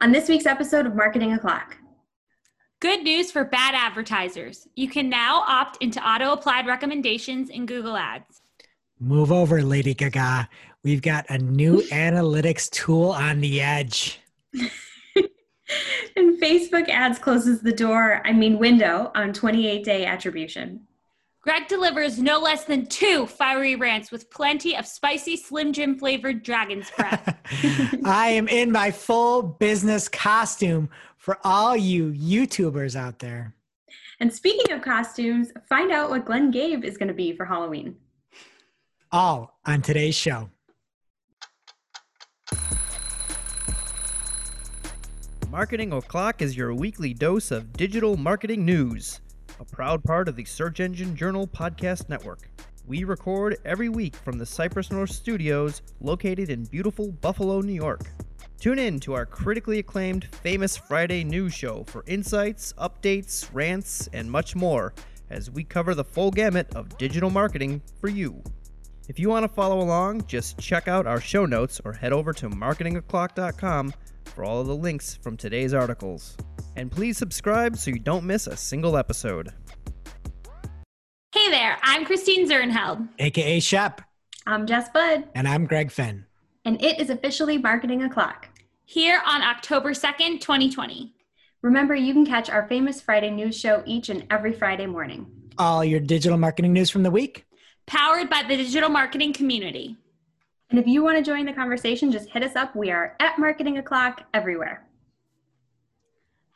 On this week's episode of Marketing O'Clock, Good news for bad advertisers. You can now opt into auto applied recommendations in Google Ads. Move over, Lady Gaga. We've got a new analytics tool on the edge. and Facebook Ads closes the door, I mean, window on 28 day attribution. Greg delivers no less than two fiery rants with plenty of spicy Slim Jim flavored dragon's breath. I am in my full business costume for all you YouTubers out there. And speaking of costumes, find out what Glenn Gabe is going to be for Halloween. All on today's show. Marketing O'Clock is your weekly dose of digital marketing news, a proud part of the Search Engine Journal Podcast Network. We record every week from the Cypress North Studios located in beautiful Buffalo, New York. Tune in to our critically acclaimed Famous Friday news show for insights, updates, rants, and much more as we cover the full gamut of digital marketing for you. If you want to follow along, just check out our show notes or head over to marketingoclock.com for all of the links from today's articles. And please subscribe so you don't miss a single episode. Hey there, I'm Christine Zirnheld. AKA Shep. I'm Jess Budd. And I'm Greg Finn. And it is officially Marketing O'Clock. Here on October 2nd, 2020. Remember, you can catch our famous Friday news show each and every Friday morning. All your digital marketing news from the week. Powered by the digital marketing community. And if you want to join the conversation, just hit us up. We are at Marketing O'Clock everywhere.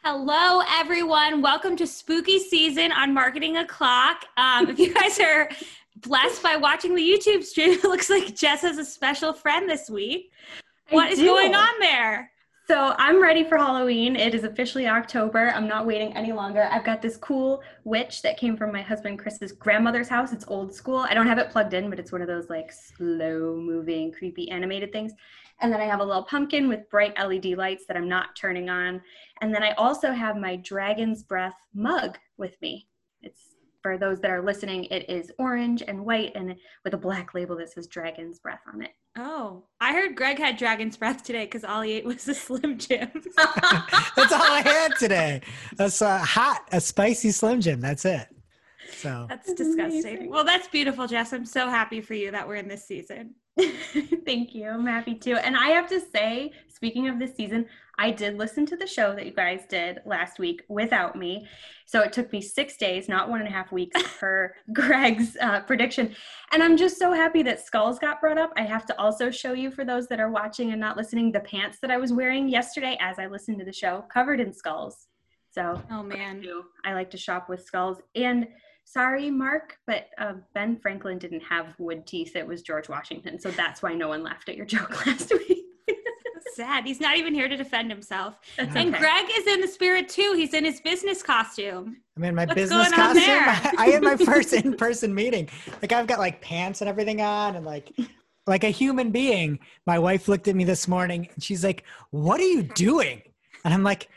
Hello, everyone. Welcome to spooky season on Marketing O'Clock. Um, if you guys are blessed by watching the YouTube stream, it looks like Jess has a special friend this week. What I is do. going on there? So I'm ready for Halloween. It is officially October. I'm not waiting any longer. I've got this cool witch that came from my husband Chris's grandmother's house. It's old school. I don't have it plugged in, but it's one of those like slow moving, creepy animated things. And then I have a little pumpkin with bright LED lights that I'm not turning on. And then I also have my dragon's breath mug with me. It's for those that are listening, it is orange and white and with a black label that says dragon's breath on it. Oh, I heard Greg had dragon's breath today because all he ate was a Slim Jim. That's all I had today. That's a hot, a spicy Slim Jim. That's it. So That's That's disgusting. amazing. Well, that's beautiful, Jess. I'm so happy for you that we're in this season. Thank you. I'm happy to. And I have to say, speaking of this season, I did listen to the show that you guys did last week without me. So it took me six days, not one and a half weeks, per Greg's uh, prediction. And I'm just so happy that skulls got brought up. I have to also show you, for those that are watching and not listening, the pants that I was wearing yesterday as I listened to the show, covered in skulls. So Oh, man. I like to shop with skulls. And sorry, Mark, but uh, Ben Franklin didn't have wood teeth. It was George Washington. So that's why no one laughed at your joke last week. Sad. He's not even here to defend himself. That's And okay. Greg is in the spirit too. He's in his business costume. I'm in my What's business costume. I, I had my first in-person meeting. Like I've got like pants and everything on, and like like a human being. My wife looked at me this morning and she's like, "What are you doing?" And I'm like,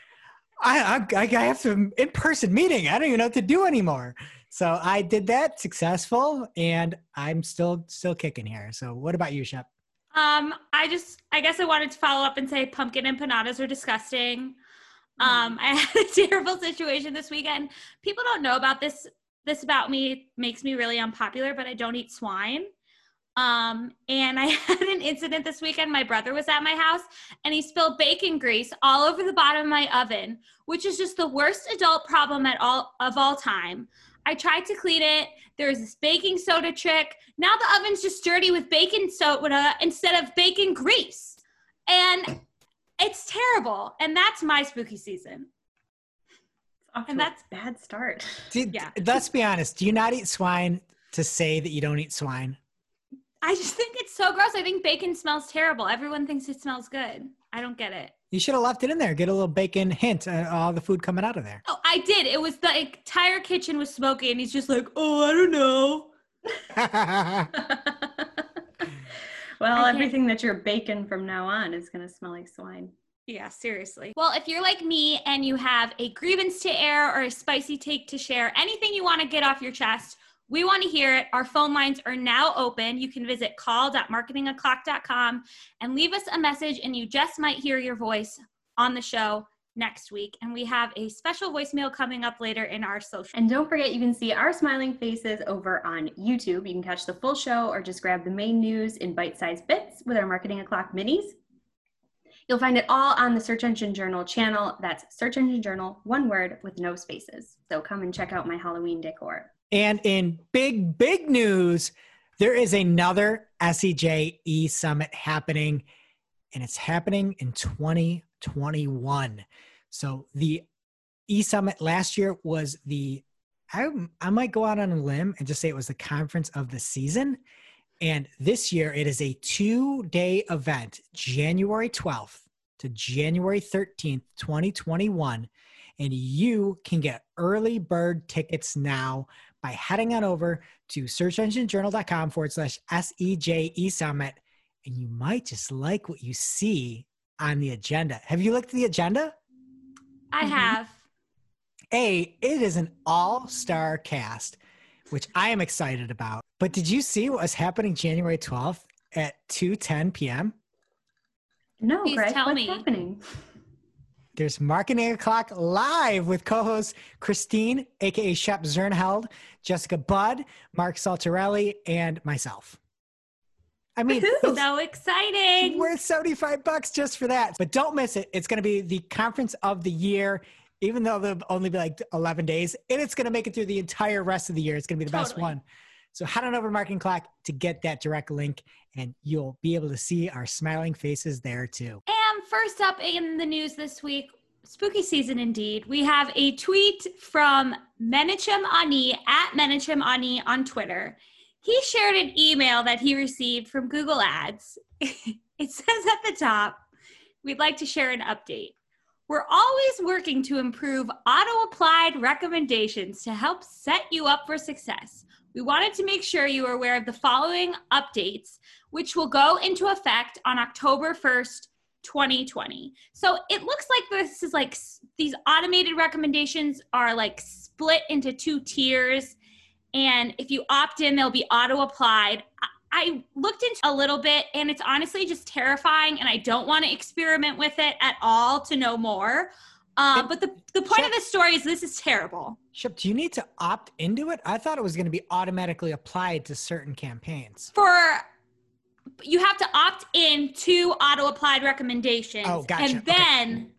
"I I, I have to in-person meeting. I don't even know what to do anymore." So I did that successful, and I'm still still kicking here. So what about you, Shep? Um, I just, I guess I wanted to follow up and say pumpkin empanadas are disgusting. Um, I had a terrible situation this weekend. People don't know about this. This about me It makes me really unpopular, but I don't eat swine. Um, and I had an incident this weekend. My brother was at my house and he spilled bacon grease all over the bottom of my oven, which is just the worst adult problem at all of all time. I tried to clean it. There's this baking soda trick. Now the oven's just dirty with baking soda instead of bacon grease. And it's terrible. And that's my spooky season. And to a that's- bad start. Did, Yeah. Let's be honest. Do you not eat swine to say that you don't eat swine? I just think it's so gross. I think bacon smells terrible. Everyone thinks it smells good. I don't get it. You should have left it in there. Get a little bacon hint. Uh, all the food coming out of there. Oh, I did. It was the entire kitchen was smoky, and he's just like, "Oh, I don't know." well, everything that you're baking from now on is going to smell like swine. Yeah, seriously. Well, if you're like me and you have a grievance to air or a spicy take to share, anything you want to get off your chest, we want to hear it. Our phone lines are now open. You can visit call.marketingoclock.com and leave us a message, and you just might hear your voice on the show next week. And we have a special voicemail coming up later in our social. And don't forget, you can see our smiling faces over on YouTube. You can catch the full show or just grab the main news in bite sized bits with our Marketing O'Clock minis. You'll find it all on the Search Engine Journal channel. That's Search Engine Journal, one word with no spaces. So come and check out my Halloween decor. And in big, big news, there is another SEJ E Summit happening, and it's happening in 2021. So the E Summit last year was the, I, I might go out on a limb and just say it was the conference of the season. And this year it is a two day event, January 12th to January 13th, 2021. And you can get early bird tickets now by heading on over to searchenginejournal.com forward slash SEJE Summit. And you might just like what you see on the agenda. Have you looked at the agenda? I Mhm. have. A, it is an all star cast, which I am excited about. But did you see what was happening January 12th at 2 10 p.m.? No, Please Greg, tell what's me. happening? There's Marketing O'Clock live with co hosts Christine, aka Shep Zirnheld, Jessica Budd, Mark Saltarelli, and myself. I mean, Woohoo! it's So exciting. worth 75 bucks just for that. But don't miss it. It's going to be the conference of the year, even though there'll only be like 11 days, and it's going to make it through the entire rest of the year. It's going to be the best one. So head on over to Marketing Clock to get that direct link, and you'll be able to see our smiling faces there too. And first up in the news this week, spooky season indeed. We have a tweet from Menachem Ani at Menachem Ani on Twitter. He shared an email that he received from Google Ads. it says at the top, we'd like to share an update. We're always working to improve auto applied recommendations to help set you up for success. We wanted to make sure you are aware of the following updates, which will go into effect on October 1st, 2020. So it looks like this is like these automated recommendations are like split into two tiers. And if you opt in, they'll be auto applied. I looked into a little bit and it's honestly just terrifying and I don't want to experiment with it at all to know more. Uh, but the, the point Shep- of this story is this is terrible. Shep, do you need to opt into it? I thought it was going to be automatically applied to certain campaigns. For you have to opt in to auto applied recommendations. Oh, gotcha. And Okay. then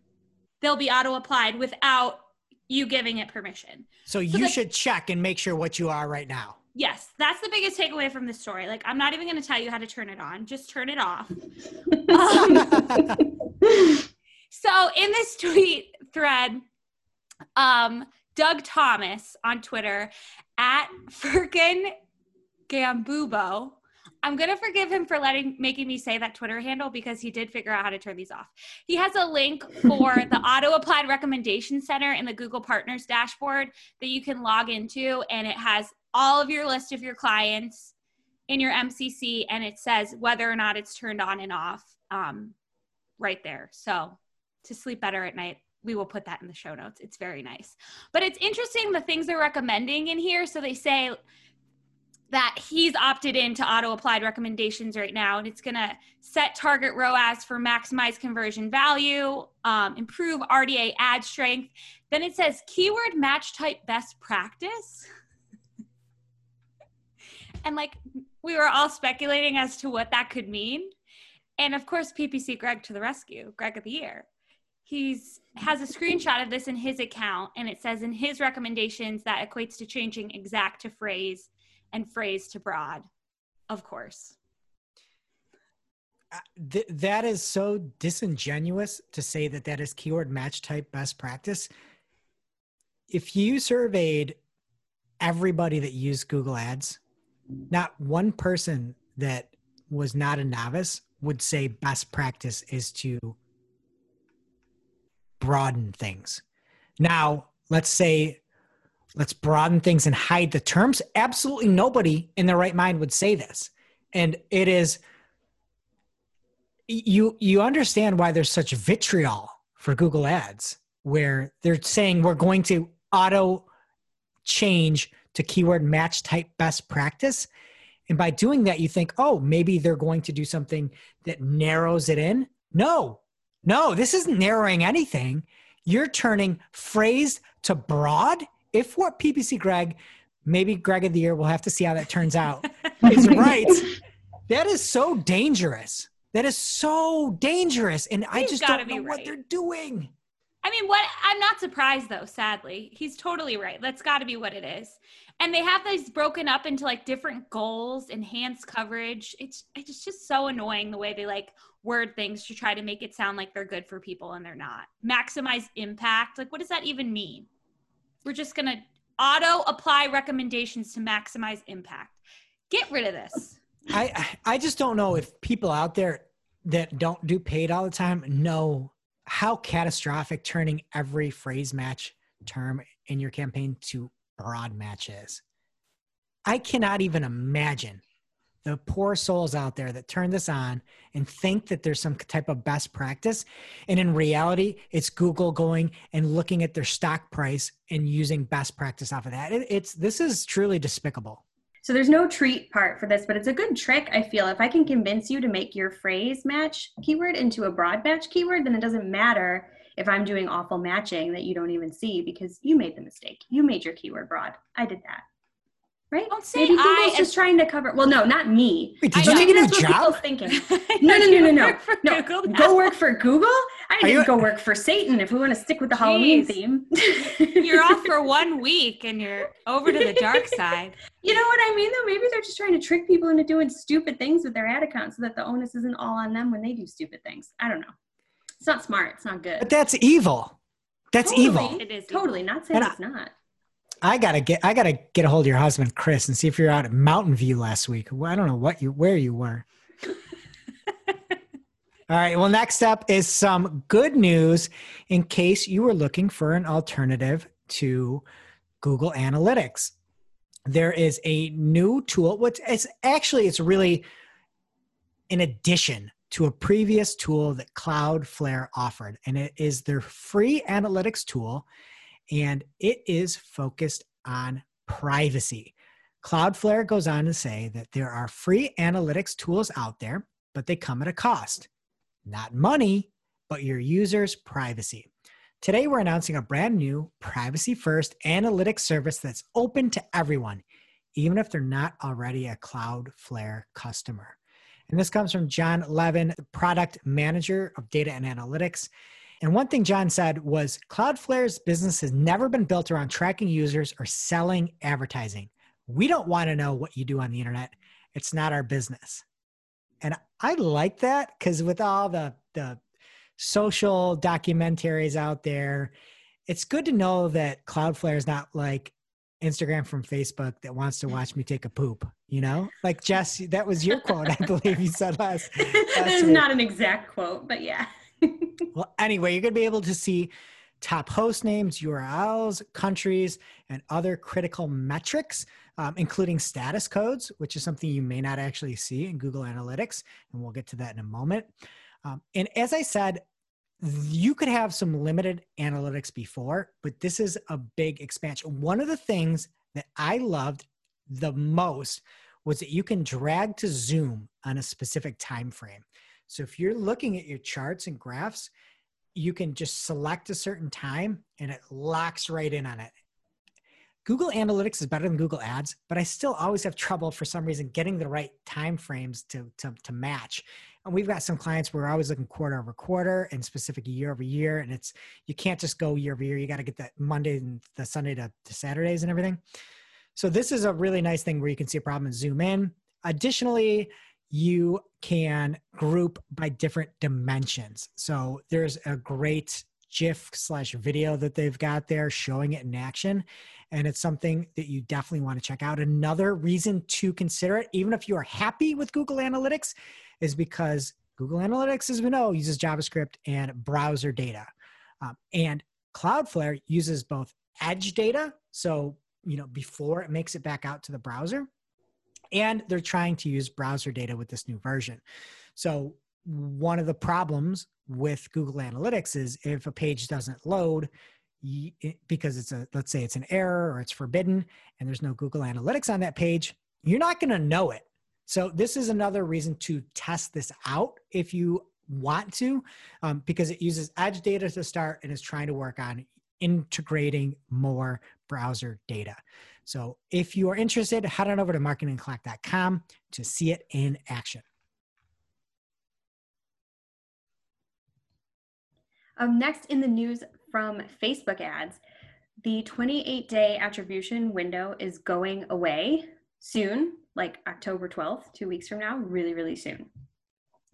they'll be auto applied without you giving it permission. So you the- should check and make sure what you are right now. Yes, that's the biggest takeaway from this story. Like, I'm not even going to tell you how to turn it on, just turn it off. Um, so, in this tweet thread, um, Doug Thomas on Twitter at Firkin Gambubo. I'm gonna forgive him for letting making me say that Twitter handle because he did figure out how to turn these off. He has a link for the auto applied recommendation center in the Google Partners dashboard that you can log into, and it has all of your list of your clients in your MCC, and it says whether or not it's turned on and off um, right there. So to sleep better at night, we will put that in the show notes. It's very nice. But it's interesting the things they're recommending in here. So they say that he's opted into auto applied recommendations right now, and it's going to set target ROAS for maximize conversion value, um, improve RDA ad strength. Then it says keyword match type best practice. and like we were all speculating as to what that could mean. And of course, PPC Greg to the rescue, Greg of the year. He's has a screenshot of this in his account, and it says in his recommendations that equates to changing exact to phrase and phrase to broad, of course. Uh, th- that is so disingenuous to say that that is keyword match type best practice. If you surveyed everybody that used Google Ads, not one person that was not a novice would say best practice is to broaden things. Now, let's say let's broaden things and hide the terms. Absolutely nobody in their right mind would say this. And it is you you understand why there's such vitriol for Google Ads where they're saying we're going to auto change to keyword match type best practice and by doing that you think oh maybe they're going to do something that narrows it in no No, this isn't narrowing anything. You're turning phrase to broad. If what PPC Greg, maybe Greg of the Year, we'll have to see how that turns out, is right, that is so dangerous. That is so dangerous. And I just don't know be what they're doing. I mean, what I'm not surprised though, sadly. He's totally right. That's got to be what it is. And they have these broken up into like different goals, enhanced coverage. It's it's just so annoying the way they like word things to try to make it sound like they're good for people and they're not. Maximize impact. Like what does that even mean? We're just going to auto apply recommendations to maximize impact. Get rid of this. I I just don't know if people out there that don't do paid all the time know how catastrophic turning every phrase match term in your campaign to broad match is. I cannot even imagine the poor souls out there that turn this on and think that there's some type of best practice. And in reality, it's Google going and looking at their stock price and using best practice off of that. It, it's this is truly despicable. So there's no treat part for this, but it's a good trick, I feel. If I can convince you to make your phrase match keyword into a broad match keyword, then it doesn't matter if I'm doing awful matching that you don't even see because you made the mistake. You made your keyword broad. I did that. Right? Don't say Maybe Google's I just trying to cover well, no, not me. Wait, did But you know. take a new job? thinking. No, no, no, no, no. No, Google now. go work for Google. I Are need you- go work for Satan if we want to stick with the Halloween theme. You're off for one week and you're over to the dark side. You know what I mean, though? Maybe they're just trying to trick people into doing stupid things with their ad account so that the onus isn't all on them when they do stupid things. I don't know. It's not smart. It's not good. But that's evil. That's Totally. evil. It is Totally. Not saying And I- it's not. I gotta get I gotta get a hold of your husband Chris and see if you're out at Mountain View last week. Well, I don't know what you where you were. All right. Well, next up is some good news in case you were looking for an alternative to Google Analytics. There is a new tool. What's it's actually it's really in addition to a previous tool that Cloudflare offered, and it is their free analytics tool, and it is focused on privacy. Cloudflare goes on to say that there are free analytics tools out there, but they come at a cost. Not money, but your users' privacy. Today, we're announcing a brand new privacy first analytics service that's open to everyone, even if they're not already a Cloudflare customer. And this comes from John Levin, the product manager of data and analytics. And one thing John said was Cloudflare's business has never been built around tracking users or selling advertising. We don't want to know what you do on the internet. It's not our business. And I like that because with all the, the social documentaries out there, it's good to know that Cloudflare is not like Instagram from Facebook that wants to mm. watch me take a poop, you know? Like Jess, that was your quote, I believe you said last. It's week. not an exact quote, but yeah. Well, anyway, you're going to be able to see top host names, URLs, countries, and other critical metrics, um, including status codes, which is something you may not actually see in Google Analytics. And we'll get to that in a moment. Um, and as I said, you could have some limited analytics before, but this is a big expansion. One of the things that I loved the most was that you can drag to zoom on a specific time frame. So if you're looking at your charts and graphs, you can just select a certain time and it locks right in on it. Google Analytics is better than Google Ads, but I still always have trouble for some reason getting the right time frames to, to, to match. And we've got some clients where we're always looking quarter over quarter and specific year over year. And it's you can't just go year over year. You got to get that Monday and the Sunday to, to Saturdays and everything. So this is a really nice thing where you can see a problem and zoom in. Additionally, you can group by different dimensions. So there's a great GIF slash video that they've got there showing it in action. And it's something that you definitely want to check out. Another reason to consider it, even if you are happy with Google Analytics, is because Google Analytics, as we know, uses JavaScript and browser data. Um, and Cloudflare uses both edge data, so you know before it makes it back out to the browser, and they're trying to use browser data with this new version. So one of the problems with Google Analytics is if a page doesn't load because it's a let's say it's an error or it's forbidden and there's no Google Analytics on that page, you're not going to know it. So this is another reason to test this out if you want to um, because it uses edge data to start and is trying to work on integrating more browser data. So if you are interested, head on over to marketingclock.com to see it in action. Um, next in the news from Facebook ads, the 28 day attribution window is going away soon, like October 12th, two weeks from now, really, really soon.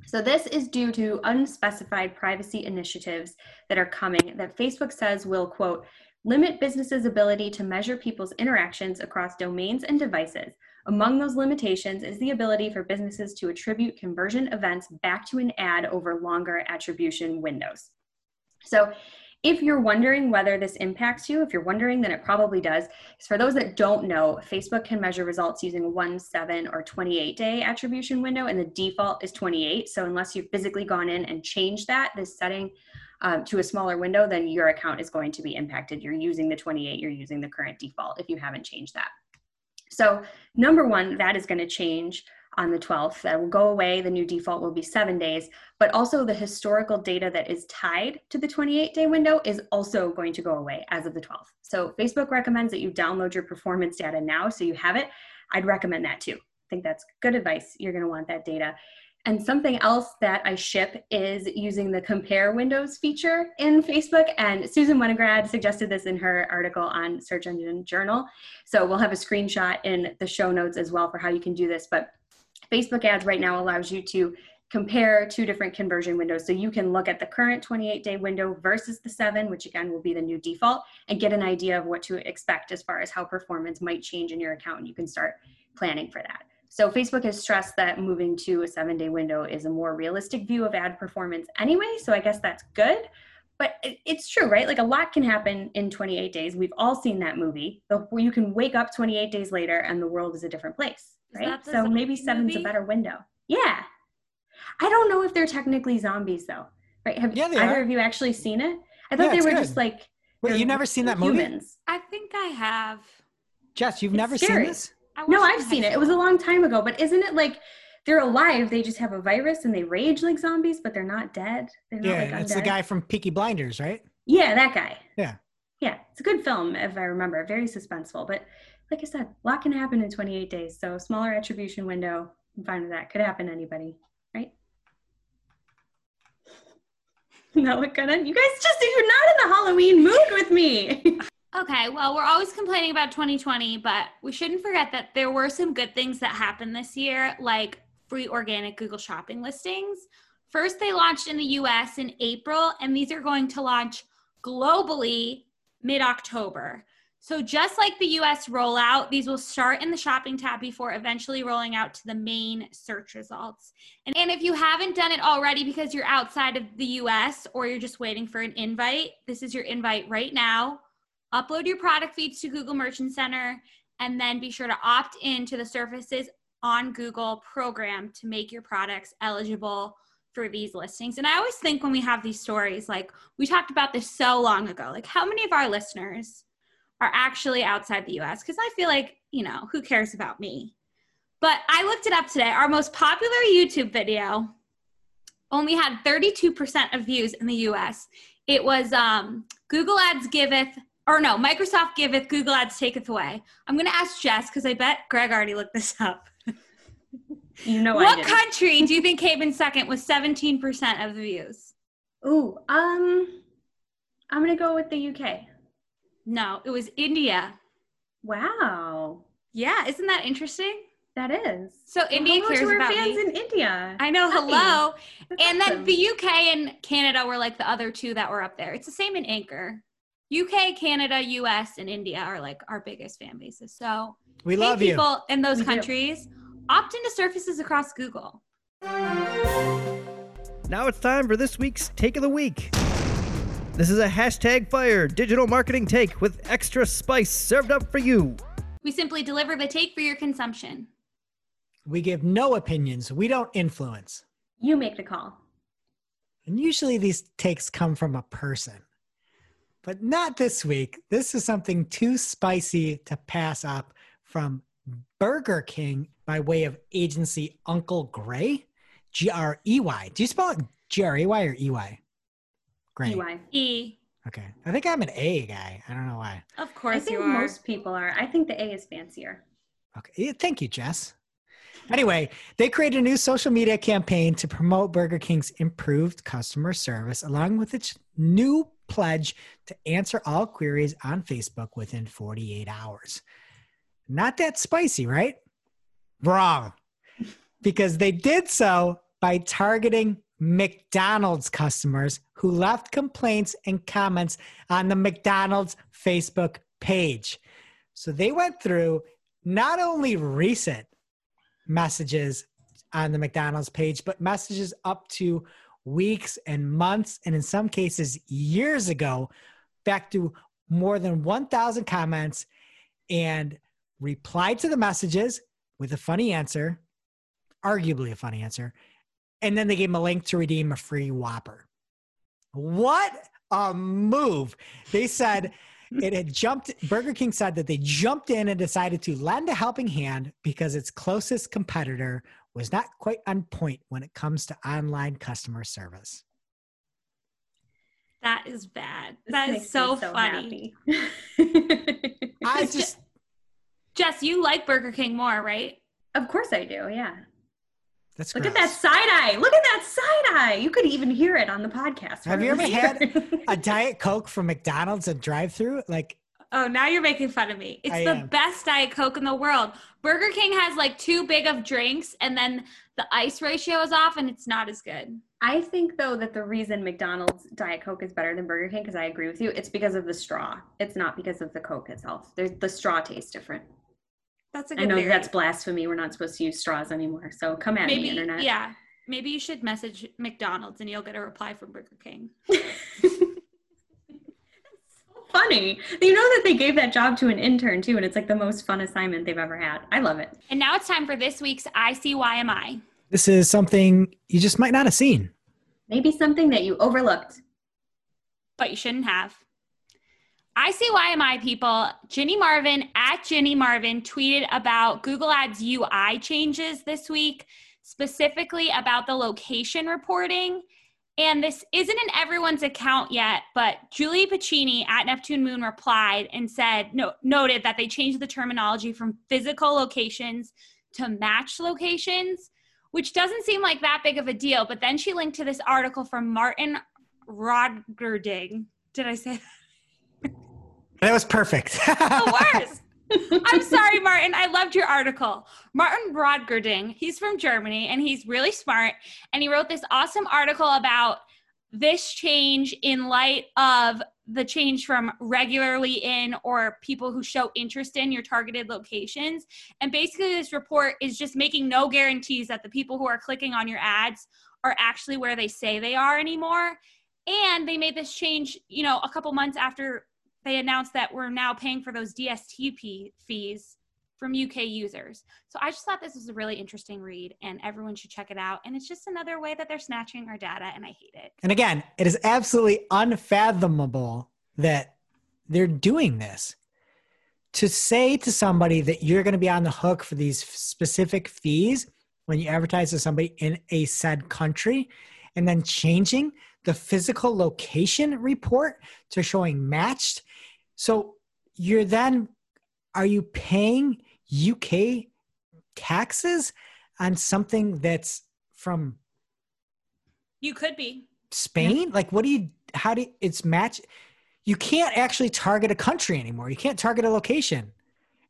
So, this is due to unspecified privacy initiatives that are coming that Facebook says will, quote, limit businesses' ability to measure people's interactions across domains and devices. Among those limitations is the ability for businesses to attribute conversion events back to an ad over longer attribution windows. So, if you're wondering whether this impacts you, if you're wondering, then it probably does. For those that don't know, Facebook can measure results using one, seven, or 28 day attribution window, and the default is 28. So unless you've physically gone in and changed that, this setting um, to a smaller window, then your account is going to be impacted. You're using the 28, you're using the current default if you haven't changed that. So number one, that is going to change on the 12th. That will go away. The new default will be seven days, but also the historical data that is tied to the 28 day window is also going to go away as of the 12th. So Facebook recommends that you download your performance data now so you have it. I'd recommend that too. I think that's good advice. You're going to want that data. And something else that I ship is using the compare windows feature in Facebook. And Susan Wenograd suggested this in her article on Search Engine Journal. So we'll have a screenshot in the show notes as well for how you can do this. But Facebook ads right now allows you to compare two different conversion windows. So you can look at the current 28 day window versus the seven, which again will be the new default, and get an idea of what to expect as far as how performance might change in your account. And you can start planning for that. So Facebook has stressed that moving to a seven day window is a more realistic view of ad performance anyway. So I guess that's good. But it's true, right? Like a lot can happen in 28 days. We've all seen that movie. Where you can wake up 28 days later and the world is a different place right? So maybe seven's movie? a better window. Yeah. I don't know if they're technically zombies though, right? Have yeah, either are. of you actually seen it? I thought yeah, they were good. just like. Wait, you never seen that movie? Humans. I think I have. Jess, you've it's never scary. seen this? No, I've seen it. It was a long time ago, but isn't it like they're alive? They just have a virus and they rage like zombies, but they're not dead. They're not yeah, like it's the guy from Peaky Blinders, right? Yeah, that guy. Yeah. Yeah, it's a good film if I remember. Very suspenseful, but like I said, a lot can happen in 28 days. So smaller attribution window, I'm fine with that. Could happen to anybody, right? no, it couldn't. You guys just, you're not in the Halloween mood with me. okay, well, we're always complaining about 2020, but we shouldn't forget that there were some good things that happened this year, like free organic Google shopping listings. First, they launched in the US in April, and these are going to launch globally mid October. So just like the US rollout, these will start in the shopping tab before eventually rolling out to the main search results. And, and if you haven't done it already because you're outside of the US or you're just waiting for an invite, this is your invite right now. Upload your product feeds to Google Merchant Center and then be sure to opt in to the Surfaces on Google program to make your products eligible for these listings. And I always think when we have these stories, like we talked about this so long ago, like how many of our listeners are actually outside the US because I feel like, you know, who cares about me? But I looked it up today. Our most popular YouTube video only had 32% of views in the US. It was um, Google Ads giveth, or no, Microsoft giveth, Google Ads taketh away. I'm going to ask Jess because I bet Greg already looked this up. You know what country do you think came in second with 17% of the views? Ooh, um, I'm gonna go with the UK. No, it was India. Wow. Yeah, isn't that interesting? That is. So well, India cares to our about fans me. in India. I know. Hello. That's and awesome. then the UK and Canada were like the other two that were up there. It's the same in Anchor. UK, Canada, US, and India are like our biggest fan bases. So we love hey, people you. in those we countries. Do. Opt into surfaces across Google. Now it's time for this week's Take of the Week. This is a hashtag fire digital marketing take with extra spice served up for you. We simply deliver the take for your consumption. We give no opinions, we don't influence. You make the call. And usually these takes come from a person. But not this week. This is something too spicy to pass up from Burger King by way of agency Uncle Grey. G R E Y. Do you spell it G R A Y or E Y? Great. EY. E. Okay. I think I'm an A guy. I don't know why. Of course, I course think you are. most people are. I think the A is fancier. Okay. Yeah, Thank you, Jess. Anyway, they created a new social media campaign to promote Burger King's improved customer service, along with its new pledge to answer all queries on Facebook within 48 hours. Not that spicy, right? Wrong. Because they did so by targeting McDonald's customers who left complaints and comments on the McDonald's Facebook page. So they went through not only recent messages on the McDonald's page, but messages up to weeks and months, and in some cases, years ago, back to more than 1,000 comments and replied to the messages with a funny answer, arguably a funny answer. And then they gave him a link to redeem a free Whopper. What a move! They said it had jumped burger king said that they jumped in and decided to lend a helping hand because its closest competitor was not quite on point when it comes to online customer service That is bad. This That makes is me so, funny. i just Jess, you like Burger King more, right? of course I do. Yeah. that's Look gross. at that side eye. Look at that side eye. You could even hear it on the podcast. Have you ever had a diet coke from mcdonald's and drive through like Oh, now you're making fun of me. It's I the am. best Diet Coke in the world. Burger King has like too big of drinks and then the ice ratio is off and it's not as good. I think though that the reason McDonald's Diet Coke is better than Burger King, because I agree with you, it's because of the straw. It's not because of the Coke itself. There's the straw tastes different. That's a I good I know theory. that's blasphemy. We're not supposed to use straws anymore. So come at maybe me, internet. yeah. Maybe you should message McDonald's and you'll get a reply from Burger King. Funny. You know that they gave that job to an intern too, and it's like the most fun assignment they've ever had. I love it. And now it's time for this week's ICYMI. this is something you just might not have seen Maybe something that you overlooked. but you shouldn't have. ICYMI people, Ginny Marvin at Ginny Marvin tweeted about Google Ads UI changes this week, specifically about the location reporting. And this isn't in everyone's account yet, but Julie Bacchini at Neptune Moon replied and said, no, noted that they changed the terminology from physical locations to match locations, which doesn't seem like that big of a deal. But then she linked to this article from Martin Rodgerding. Did I say that? that was perfect the worst? I'm sorry, Martin. I loved your article. Martin Brodgerding, he's from Germany and he's really smart. And he wrote this awesome article about this change in light of the change from regularly in or people who show interest in your targeted locations. And basically, this report is just making no guarantees that the people who are clicking on your ads are actually where they say they are anymore. And they made this change, you know, a couple months after they announced that we're now paying for those DSTP fees from UK users. So I just thought this was a really interesting read and everyone should check it out. And it's just another way that they're snatching our data and I hate it. And again, it is absolutely unfathomable that they're doing this. To say to somebody that you're going to be on the hook for these specific fees when you advertise to somebody in a said country and then changing the physical location report to showing matched. So you're then, are you paying UK taxes on something that's from You could be. Spain? Like, what do you, how do you, it's match? You can't actually target a country anymore. You can't target a location.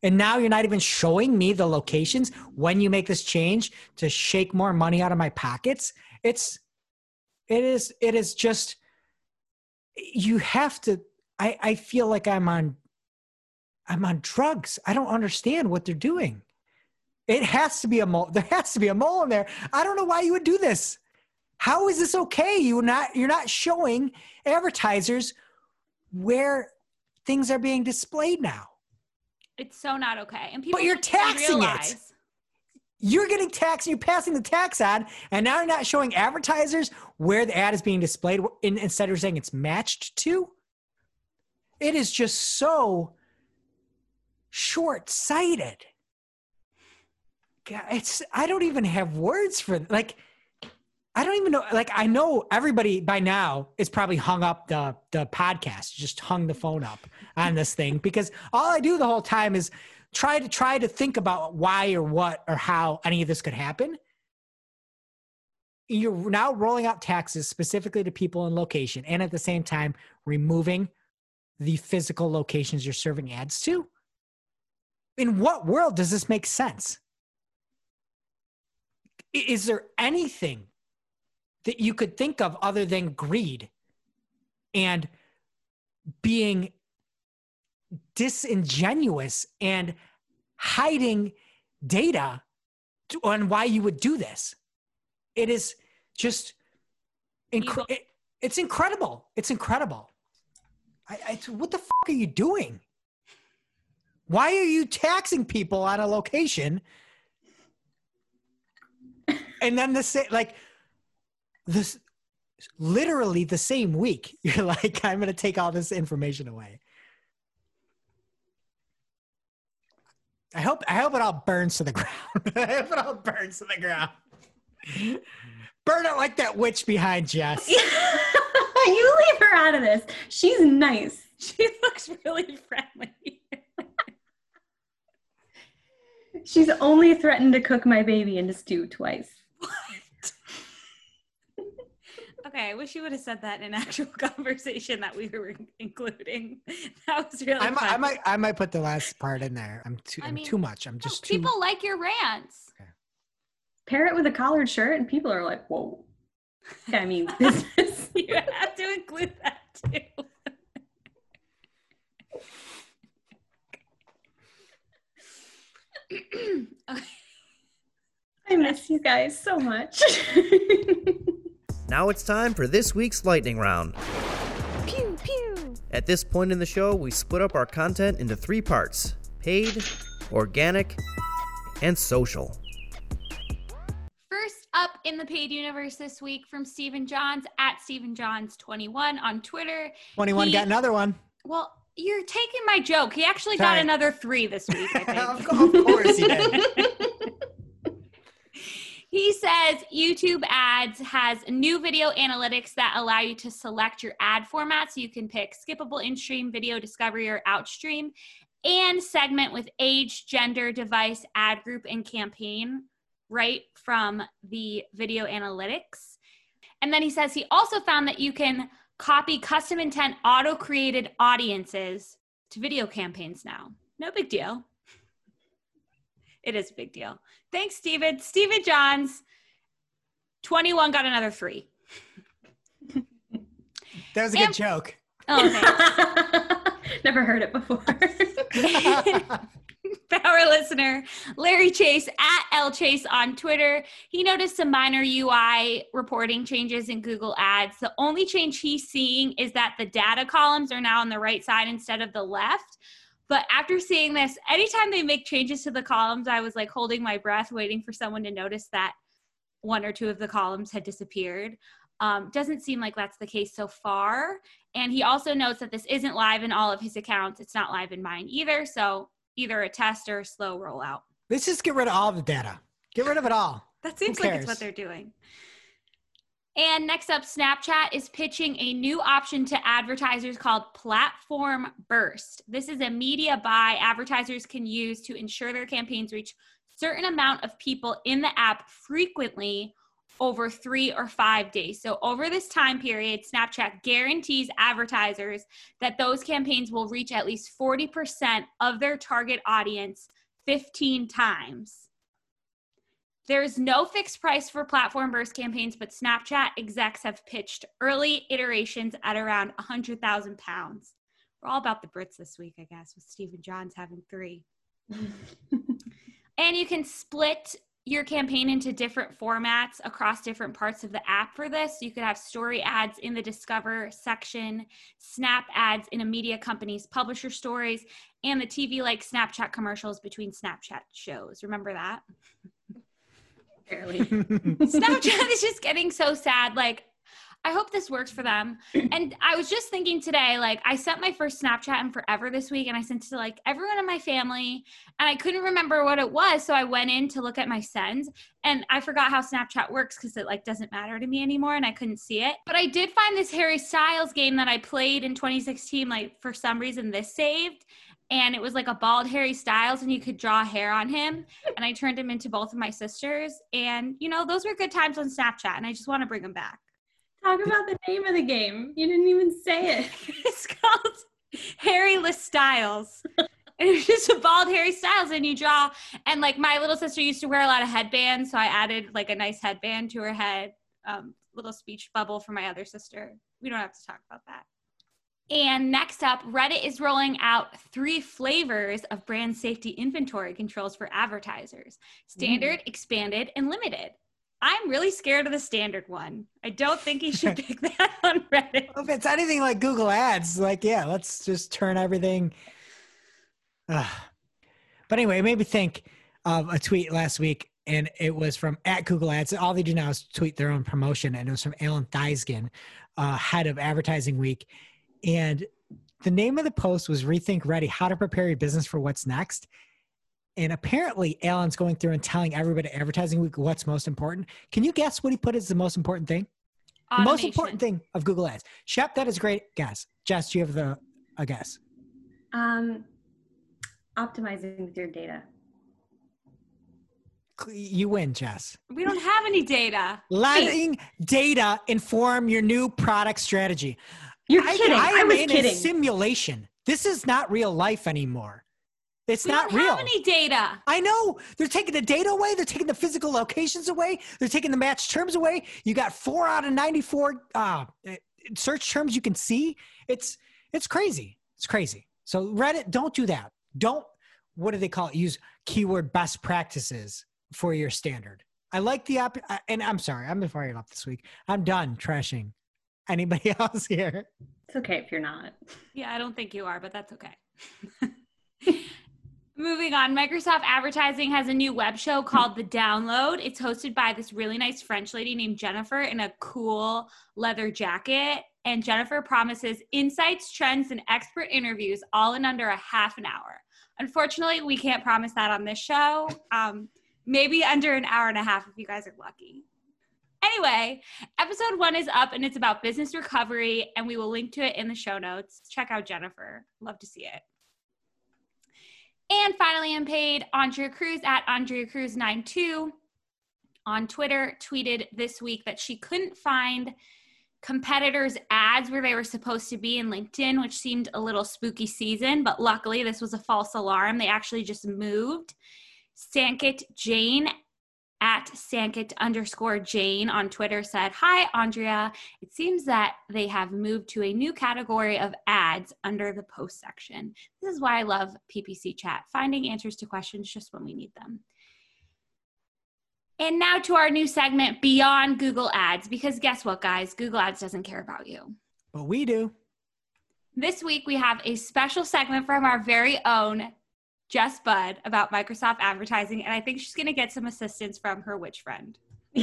And now you're not even showing me the locations when you make this change to shake more money out of my pockets. It's, it is, it is just, you have to, I, I feel like I'm on, I'm on drugs. I don't understand what they're doing. It has to be a mole. There has to be a mole in there. I don't know why you would do this. How is this okay? You not you're not showing advertisers where things are being displayed now. It's so not okay. And people But you're taxing it. You're getting taxed and you're passing the tax on, and now you're not showing advertisers where the ad is being displayed in, instead of saying it's matched to. It is just so short-sighted. It's I don't even have words for like I don't even know. Like, I know everybody by now is probably hung up the the podcast, just hung the phone up on this thing because all I do the whole time is try to try to think about why or what or how any of this could happen. You're now rolling out taxes specifically to people in location, and at the same time removing the physical locations you're serving ads to. In what world does this make sense? Is there anything that you could think of other than greed and being disingenuous and hiding data on why you would do this. It is just incre- it, it's incredible. It's incredible. I, I, what the fuck are you doing? Why are you taxing people on a location? And then the same, like this, literally the same week, you're like, I'm going to take all this information away. I hope I hope it all burns to the ground. I hope it all burns to the ground. Burn it like that witch behind Jess. you leave her out of this. She's nice. She looks really friendly. She's only threatened to cook my baby into stew twice. What? Okay, I wish you would have said that in an actual conversation that we were including. That was really. I might, I might I might put the last part in there. I'm too I I'm mean, too much. I'm No, just too people like your rants. Pair it with a collared shirt, and people are like, "Whoa." I mean, this is You have to include that too. okay. I miss you guys so much. Now it's time for this week's lightning round. Pew pew. At this point in the show, we split up our content into three parts paid, organic, and social. In the paid universe this week from Stephen Johns at Stephen Johns21 on Twitter. 21 He- got another one. Well, you're taking my joke. He actually got another three this week, I think. of course- of course he did. He says YouTube ads has new video analytics that allow you to select your ad format. So you can pick skippable in stream, video discovery, or outstream, and segment with age, gender, device, ad group, and campaign right from the video analytics. And then he says he also found that you can copy custom intent auto created audiences to video campaigns now. No big deal. It is a big deal. Thanks, Steven. Steven Johns, 21 got another three. That was a good joke. Oh, thanks. Never heard it before. Power listener Larry Chase at L Chase on Twitter. He noticed some minor UI reporting changes in Google Ads. The only change he's seeing is that the data columns are now on the right side instead of the left. But after seeing this, anytime they make changes to the columns, I was like holding my breath, waiting for someone to notice that one or two of the columns had disappeared. Um, doesn't seem like that's the case so far. And he also notes that this isn't live in all of his accounts. It's not live in mine either. So either a test or a slow rollout. Let's just get rid of all the data. Get rid of it all. That seems like it's what they're doing. And next up, Snapchat is pitching a new option to advertisers called Platform Burst. This is a media buy advertisers can use to ensure their campaigns reach certain amount of people in the app frequently over three or five days. So over this time period, Snapchat guarantees advertisers that those campaigns will reach at least 40% of their target audience 15 times. There's no fixed price for platform burst campaigns, but Snapchat execs have pitched early iterations at around 100,000 pounds. We're all about the Brits this week, I guess, with Stephen Johns having three. and you can split your campaign into different formats across different parts of the app for this. You could have story ads in the Discover section, Snap ads in a media company's publisher stories, and the TV like Snapchat commercials between Snapchat shows. Remember that? Barely. Snapchat is just getting so sad. Like, I hope this works for them. And I was just thinking today, like I sent my first Snapchat in forever this week, and I sent it to like everyone in my family, and I couldn't remember what it was, so I went in to look at my sends, and I forgot how Snapchat works because it like doesn't matter to me anymore, and I couldn't see it. But I did find this Harry Styles game that I played in 2016. Like for some reason, this saved, and it was like a bald Harry Styles, and you could draw hair on him. And I turned him into both of my sisters, and you know those were good times on Snapchat, and I just want to bring them back. Talk about the name of the game. You didn't even say it. it's called Harryless Styles. and it's just a bald Harry Styles, and you draw. And like my little sister used to wear a lot of headbands, so I added like a nice headband to her head. Um, little speech bubble for my other sister. We don't have to talk about that. And next up, Reddit is rolling out three flavors of brand safety inventory controls for advertisers standard, mm. expanded, and limited. I'm really scared of the standard one. I don't think he should pick that on Reddit. Well, if it's anything like Google Ads, like, yeah, let's just turn everything. Uh. But anyway, it made me think of a tweet last week, and it was from at Google Ads. All they do now is tweet their own promotion, and it was from Alan Theisgen, uh, head of Advertising Week. And the name of the post was Rethink Ready How to Prepare Your Business for What's Next. And apparently, Alan's going through and telling everybody advertising week what's most important. Can you guess what he put as the most important thing? Automation. The most important thing of Google Ads. Shep, that is a great guess. Jess, do you have the a guess? Um, optimizing with your data. You win, Jess. We don't have any data. Letting data inform your new product strategy. You're I, kidding. I, I am was in kidding. a simulation. This is not real life anymore. It's we not don't real. Have any data? I know. They're taking the data away. They're taking the physical locations away. They're taking the match terms away. You got four out of ninety-four uh, search terms you can see. It's it's crazy. It's crazy. So Reddit, don't do that. Don't. What do they call it? Use keyword best practices for your standard. I like the app, and I'm sorry, I'm fired up this week. I'm done trashing anybody else here. It's okay if you're not. Yeah, I don't think you are, but that's okay. Moving on, Microsoft Advertising has a new web show called The Download. It's hosted by this really nice French lady named Jennifer in a cool leather jacket. And Jennifer promises insights, trends, and expert interviews all in under a half an hour. Unfortunately, we can't promise that on this show. Um, maybe under an hour and a half if you guys are lucky. Anyway, episode one is up and it's about business recovery, and we will link to it in the show notes. Check out Jennifer. Love to see it. And finally, unpaid Andrea Cruz at Andrea Cruz92 on Twitter tweeted this week that she couldn't find competitors' ads where they were supposed to be in LinkedIn, which seemed a little spooky season, but luckily this was a false alarm. They actually just moved. Sankit Jane at Sankit underscore Jane on Twitter said, Hi, Andrea. It seems that they have moved to a new category of ads under the post section. This is why I love PPC chat, finding answers to questions just when we need them. And now to our new segment, Beyond Google Ads, because guess what, guys? Google Ads doesn't care about you. But we do. This week, we have a special segment from our very own Jess Budd about Microsoft advertising, and I think she's going to get some assistance from her witch friend.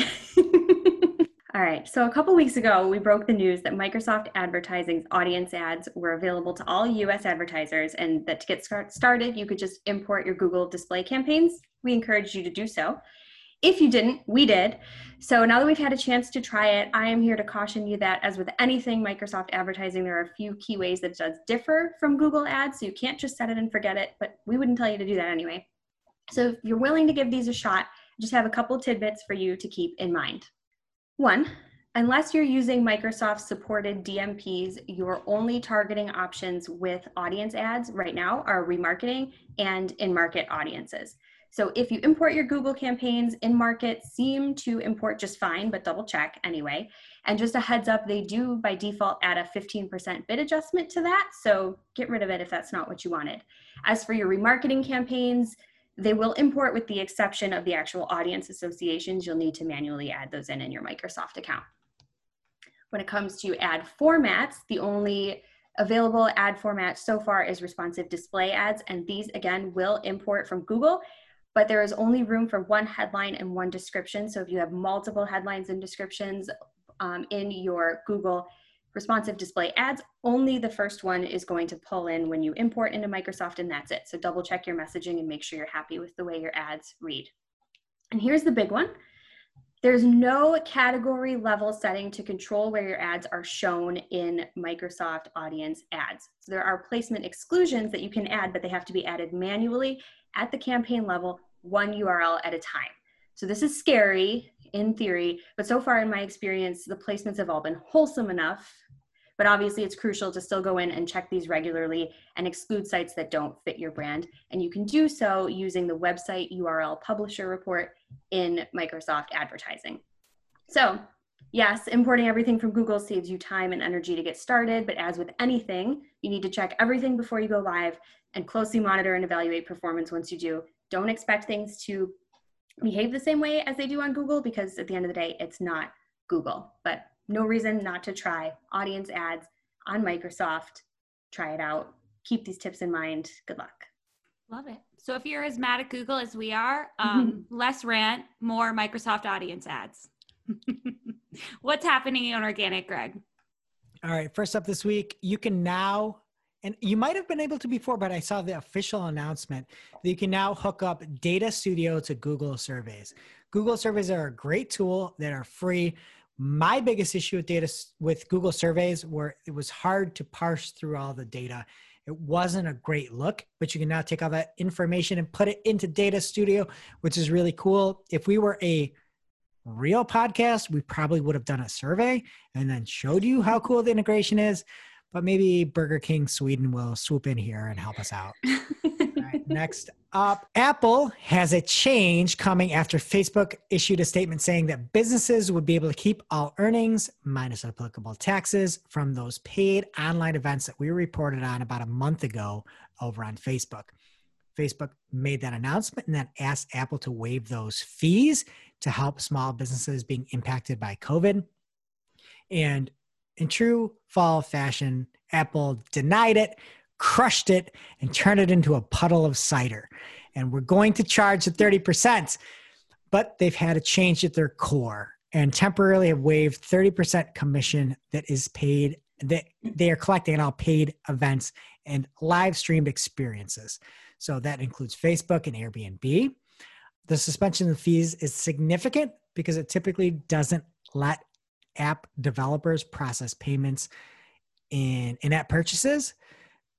All right. So a couple weeks ago, we broke the news that Microsoft Advertising's audience ads were available to all US advertisers, and that to get started, you could just import your Google display campaigns. We encourage you to do so. If you didn't, we did. So now that we've had a chance to try it, I am here to caution you that, as with anything Microsoft advertising, there are a few key ways that it does differ from Google Ads. So you can't just set it and forget it, but we wouldn't tell you to do that anyway. So if you're willing to give these a shot, just have a couple tidbits for you to keep in mind. One, unless you're using Microsoft supported DMPs, your only targeting options with audience ads right now are remarketing and in market audiences. So if you import your Google campaigns in market seem to import just fine, but double check anyway. And just a heads up, they do by default add a 15% bid adjustment to that. So get rid of it if that's not what you wanted. As for your remarketing campaigns, they will import with the exception of the actual audience associations. You'll need to manually add those in in your Microsoft account. When it comes to ad formats, the only available ad format so far is responsive display ads, and these again will import from Google but there is only room for one headline and one description. So if you have multiple headlines and descriptions um, in your Google responsive display ads. Only the first one is going to pull in when you import into Microsoft, and that's it. So double check your messaging and make sure you're happy with the way your ads read. And here's the big one. There's no category level setting to control where your ads are shown in Microsoft Audience Ads. So there are placement exclusions that you can add, but they have to be added manually at the campaign level, one URL at a time. So this is scary in theory, but so far in my experience, the placements have all been wholesome enough. But obviously, it's crucial to still go in and check these regularly and exclude sites that don't fit your brand. And you can do so using the website URL publisher report in Microsoft advertising. So, yes, importing everything from Google saves you time and energy to get started, but as with anything, you need to check everything before you go live and closely monitor and evaluate performance once you do. Don't expect things to behave the same way as they do on Google because at the end of the day, it's not Google. But no reason not to try audience ads on Microsoft. Try it out. Keep these tips in mind. Good luck. Love it. So if you're as mad at Google as we are, um, less rant, more Microsoft audience ads. What's happening on organic, Greg? All right. First up this week, you can now, and you might have been able to before, but I saw the official announcement that you can now hook up Data Studio to Google Surveys. Google Surveys are a great tool that are free. My biggest issue with data with Google Surveys were it was hard to parse through all the data. It wasn't a great look, but you can now take all that information and put it into Data Studio, which is really cool. If we were a real podcast, we probably would have done a survey and then showed you how cool the integration is. But maybe Burger King Sweden will swoop in here and help us out. right, next up, Apple has a change coming after Facebook issued a statement saying that businesses would be able to keep all earnings minus applicable taxes from those paid online events that we reported on about a month ago over on Facebook. Facebook made that announcement and then asked Apple to waive those fees to help small businesses being impacted by COVID. And in true fall fashion, Apple denied it, crushed it, and turned it into a puddle of cider. And we're going to charge the 30%, but they've had a change at their core and temporarily have waived 30% commission that is paid that they are collecting on all paid events and live streamed experiences. So that includes Facebook and Airbnb. The suspension of fees is significant because it typically doesn't let app developers process payments in in-app purchases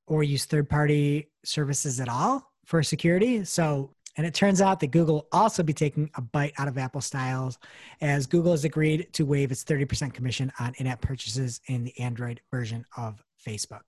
or use third-party services at all for security. So, and it turns out that Google also be taking a bite out of Apple styles as Google has agreed to waive its 30% commission on in-app purchases in the Android version of Facebook.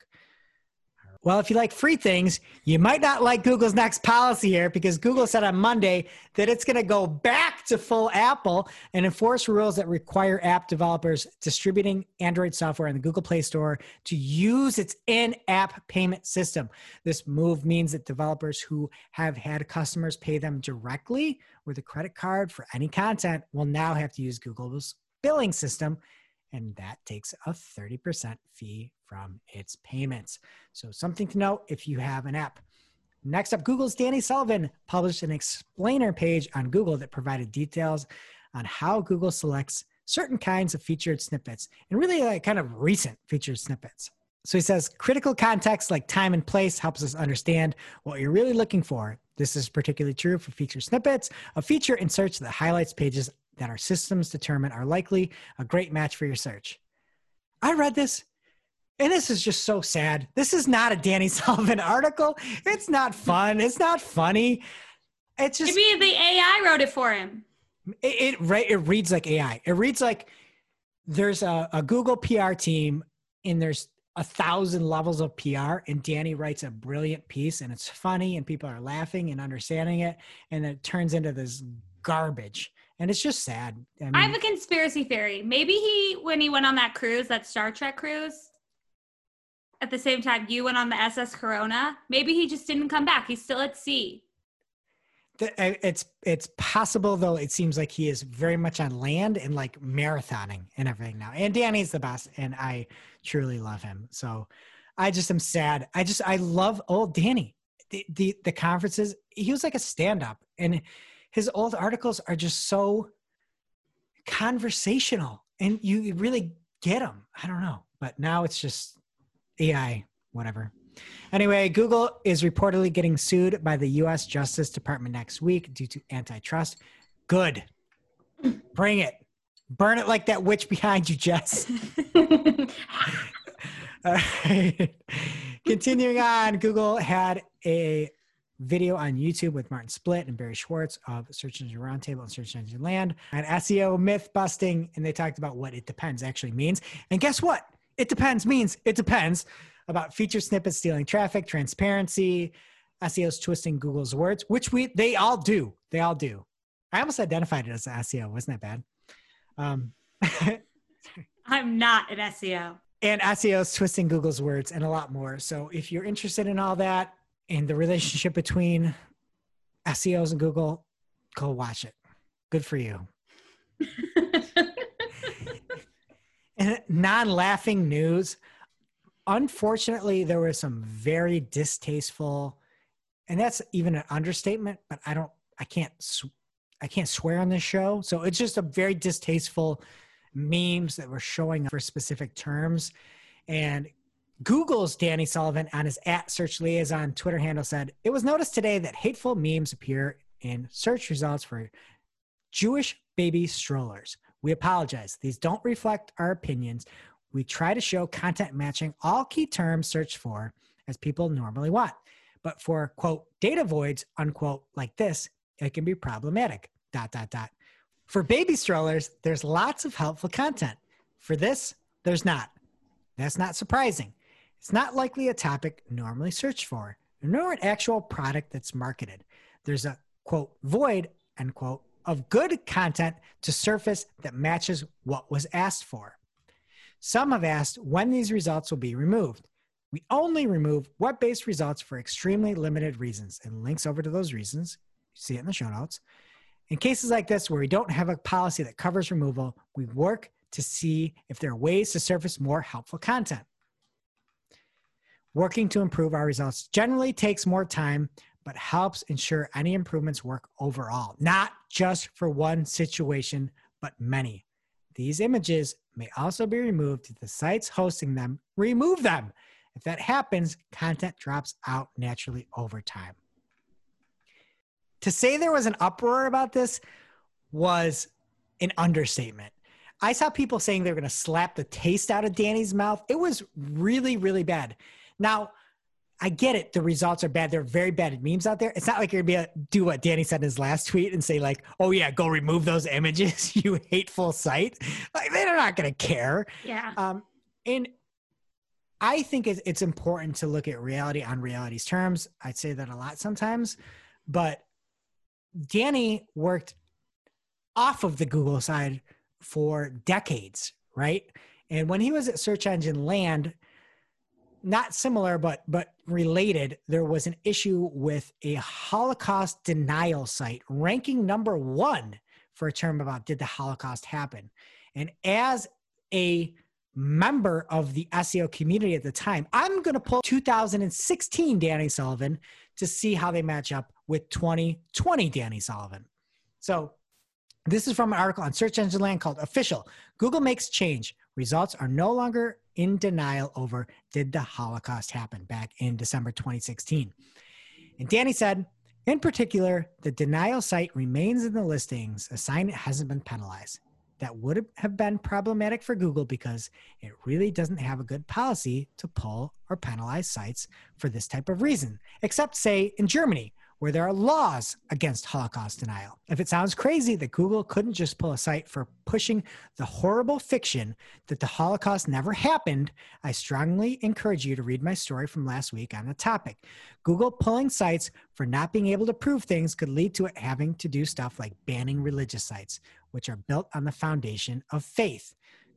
Well, if you like free things, you might not like Google's next policy here because Google said on Monday that it's going to go back to full Apple and enforce rules that require app developers distributing Android software in the Google Play Store to use its in app payment system. This move means that developers who have had customers pay them directly with a credit card for any content will now have to use Google's billing system and that takes a 30% fee from its payments. So, something to note if you have an app. Next up, Google's Danny Sullivan published an explainer page on Google that provided details on how Google selects certain kinds of featured snippets and really like kind of recent featured snippets. So he says critical context like time and place helps us understand what you're really looking for. This is particularly true for feature snippets. A feature in search that highlights pages that our systems determine are likely a great match for your search. I read this and this is just so sad. This is not a Danny Sullivan article. It's not fun. It's not funny. It's just maybe the AI wrote it for him. It, it it reads like AI. It reads like there's a, a Google PR team and there's a thousand levels of PR and Danny writes a brilliant piece and it's funny and people are laughing and understanding it and it turns into this garbage and it's just sad. I, mean, I have a conspiracy theory. Maybe he, when he went on that cruise, that Star Trek cruise, at the same time you went on the SS Corona, maybe he just didn't come back. He's still at sea. Uh, it's it's possible though. It seems like he is very much on land and like marathoning and everything now. And Danny's the best, and I truly love him. So I just am sad. I just I love old Danny. The the, the conferences. He was like a stand up, and his old articles are just so conversational and you really get them. I don't know, but now it's just AI, whatever. Anyway, Google is reportedly getting sued by the US Justice Department next week due to antitrust. Good. Bring it. Burn it like that witch behind you, Jess. All right. Continuing on, Google had a video on YouTube with Martin Splitt and Barry Schwartz of Search Engine Roundtable and Search Engine Land and SEO myth busting. And they talked about what it depends actually means. And guess what? It depends means it depends about feature snippets stealing traffic, transparency, SEO's twisting Google's words, which we they all do. They all do. I almost identified it as SEO. Wasn't that bad? Um, I'm not an SEO. And SEO's twisting Google's words and a lot more. So if you're interested in all that and the relationship between SEOs and Google, go watch it. Good for you. and non-laughing news. Unfortunately, there was some very distasteful, and that's even an understatement. But I don't, I can't, I can't swear on this show. So it's just a very distasteful memes that were showing up for specific terms. And Google's Danny Sullivan on his at search liaison Twitter handle said, It was noticed today that hateful memes appear in search results for Jewish baby strollers. We apologize. These don't reflect our opinions. We try to show content matching all key terms searched for as people normally want. But for quote data voids, unquote, like this, it can be problematic. Dot dot dot. For baby strollers, there's lots of helpful content. For this, there's not. That's not surprising. It's not likely a topic normally searched for, nor an actual product that's marketed. There's a quote void, end quote, of good content to surface that matches what was asked for. Some have asked when these results will be removed. We only remove web based results for extremely limited reasons and links over to those reasons. You see it in the show notes. In cases like this, where we don't have a policy that covers removal, we work to see if there are ways to surface more helpful content. Working to improve our results generally takes more time, but helps ensure any improvements work overall, not just for one situation, but many. These images may also be removed if the sites hosting them remove them. If that happens, content drops out naturally over time to say there was an uproar about this was an understatement. I saw people saying they were going to slap the taste out of Danny's mouth. It was really, really bad. Now, I get it. The results are bad. They're very bad memes out there. It's not like you're going to be do what Danny said in his last tweet and say like, "Oh yeah, go remove those images, you hateful site." Like they're not going to care. Yeah. Um, and I think it's, it's important to look at reality on reality's terms. I'd say that a lot sometimes, but Danny worked off of the Google side for decades, right? And when he was at Search Engine Land, not similar but but related, there was an issue with a Holocaust denial site ranking number 1 for a term about did the Holocaust happen. And as a member of the SEO community at the time, I'm going to pull 2016 Danny Sullivan to see how they match up with 2020 Danny Sullivan. So this is from an article on Search Engine Land called Official. Google makes change. Results are no longer in denial over did the Holocaust happen back in December 2016. And Danny said, in particular, the denial site remains in the listings. A sign it hasn't been penalized that would have been problematic for Google because it really doesn't have a good policy to pull or penalize sites for this type of reason, except, say, in Germany, where there are laws against Holocaust denial. If it sounds crazy that Google couldn't just pull a site for pushing the horrible fiction that the Holocaust never happened, I strongly encourage you to read my story from last week on the topic. Google pulling sites for not being able to prove things could lead to it having to do stuff like banning religious sites, which are built on the foundation of faith.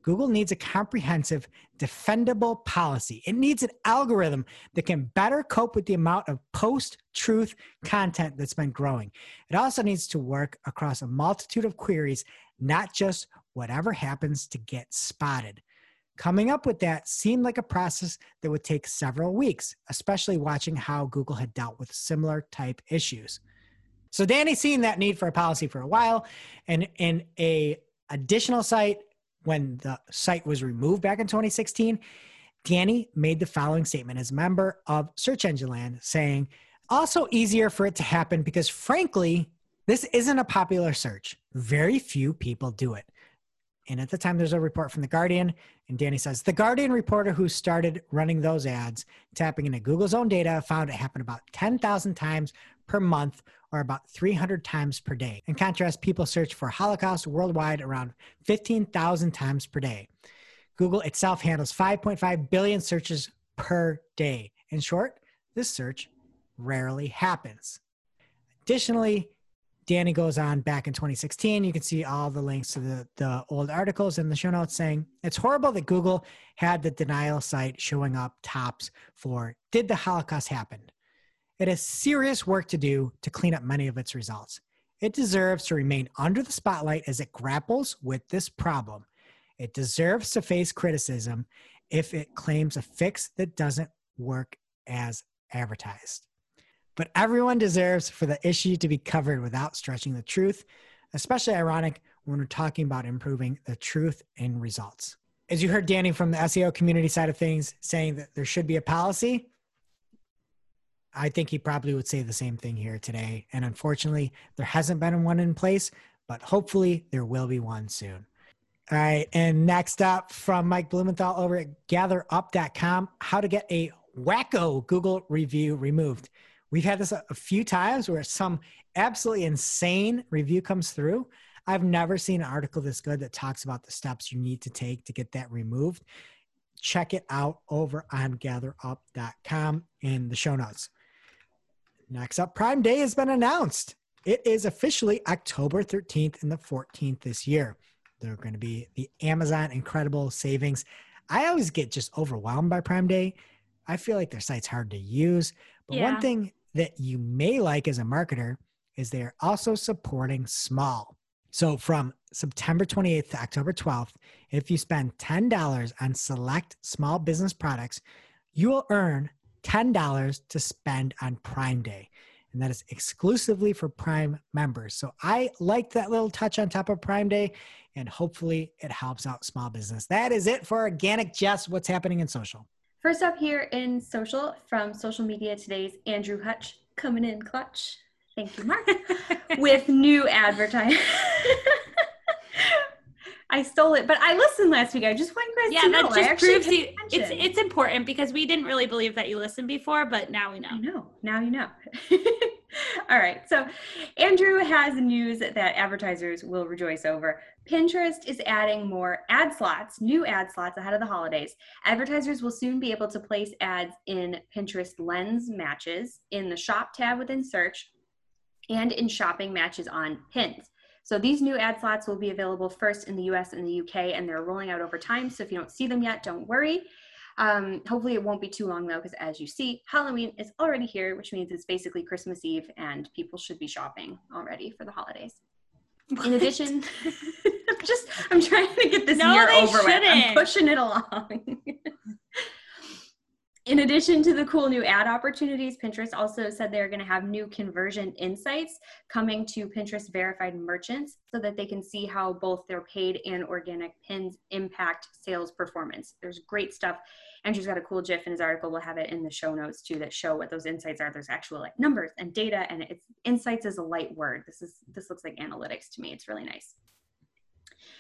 Google needs a comprehensive, defendable policy. It needs an algorithm that can better cope with the amount of post truth content that's been growing. It also needs to work across a multitude of queries, not just whatever happens to get spotted. Coming up with that seemed like a process that would take several weeks, especially watching how Google had dealt with similar type issues. So Danny's seen that need for a policy for a while, and in a additional site, when the site was removed back in 2016, Danny made the following statement as a member of Search Engine Land saying, also easier for it to happen because frankly, this isn't a popular search. Very few people do it. And at the time, there's a report from The Guardian, and Danny says The Guardian reporter who started running those ads, tapping into Google's own data, found it happened about 10,000 times per month or about 300 times per day. In contrast, people search for Holocaust worldwide around 15,000 times per day. Google itself handles 5.5 billion searches per day. In short, this search rarely happens. Additionally, Danny goes on back in 2016. You can see all the links to the, the old articles in the show notes saying it's horrible that Google had the denial site showing up tops for Did the Holocaust happen? It has serious work to do to clean up many of its results. It deserves to remain under the spotlight as it grapples with this problem. It deserves to face criticism if it claims a fix that doesn't work as advertised. But everyone deserves for the issue to be covered without stretching the truth, especially ironic when we're talking about improving the truth in results. As you heard Danny from the SEO community side of things saying that there should be a policy, I think he probably would say the same thing here today. And unfortunately, there hasn't been one in place, but hopefully there will be one soon. All right. And next up from Mike Blumenthal over at gatherup.com how to get a wacko Google review removed. We've had this a, few times where some absolutely insane review comes through. I've never seen an article this good that talks about the steps you need to take to get that removed. Check it out over on gatherup.com in the show notes. Next up, Prime Day has been announced. It is officially October 13th and the 14th this year. They're going to be the Amazon Incredible Savings. I always get just overwhelmed by Prime Day. I feel like their site's hard to use. But Yeah. one thing that you may like as a marketer is they're also supporting small. So from September 28th to October 12th, if you spend $10 on select small business products, you will earn $10 to spend on Prime Day. And that is exclusively for Prime members. So I like that little touch on top of Prime Day, and hopefully it helps out small business. That is it for Organic Jess. What's happening in social? First up here in social from social media today's Andrew Hutch coming in clutch. Thank you, Mark. with new advertising. I stole it, but I listened last week. I just want you guys yeah, to know. that just proves you it's it's important because we didn't really believe that you listened before, but now we know. I know. Now you know. All right. So, Andrew has news that advertisers will rejoice over. Pinterest is adding more ad slots, new ad slots ahead of the holidays. Advertisers will soon be able to place ads in Pinterest lens matches, in the shop tab within search, and in shopping matches on pins. So these new ad slots will be available first in the US and the UK, and they're rolling out over time. So if you don't see them yet, don't worry. Um, hopefully, it won't be too long though, because as you see, Halloween is already here, which means it's basically Christmas Eve, and people should be shopping already for the holidays. In addition, I'm just I'm trying to get this No, year over with. I'm shouldn't. pushing it along. In addition to the cool new ad opportunities, Pinterest also said they're going to have new conversion insights coming to Pinterest verified merchants so that they can see how both their paid and organic pins impact sales performance. There's great stuff. Andrew's got a cool GIF in his article. We'll have it in the show notes too that show what those insights are. There's actual like numbers and data, and it's insights is a light word. This is this looks like analytics to me. It's really nice.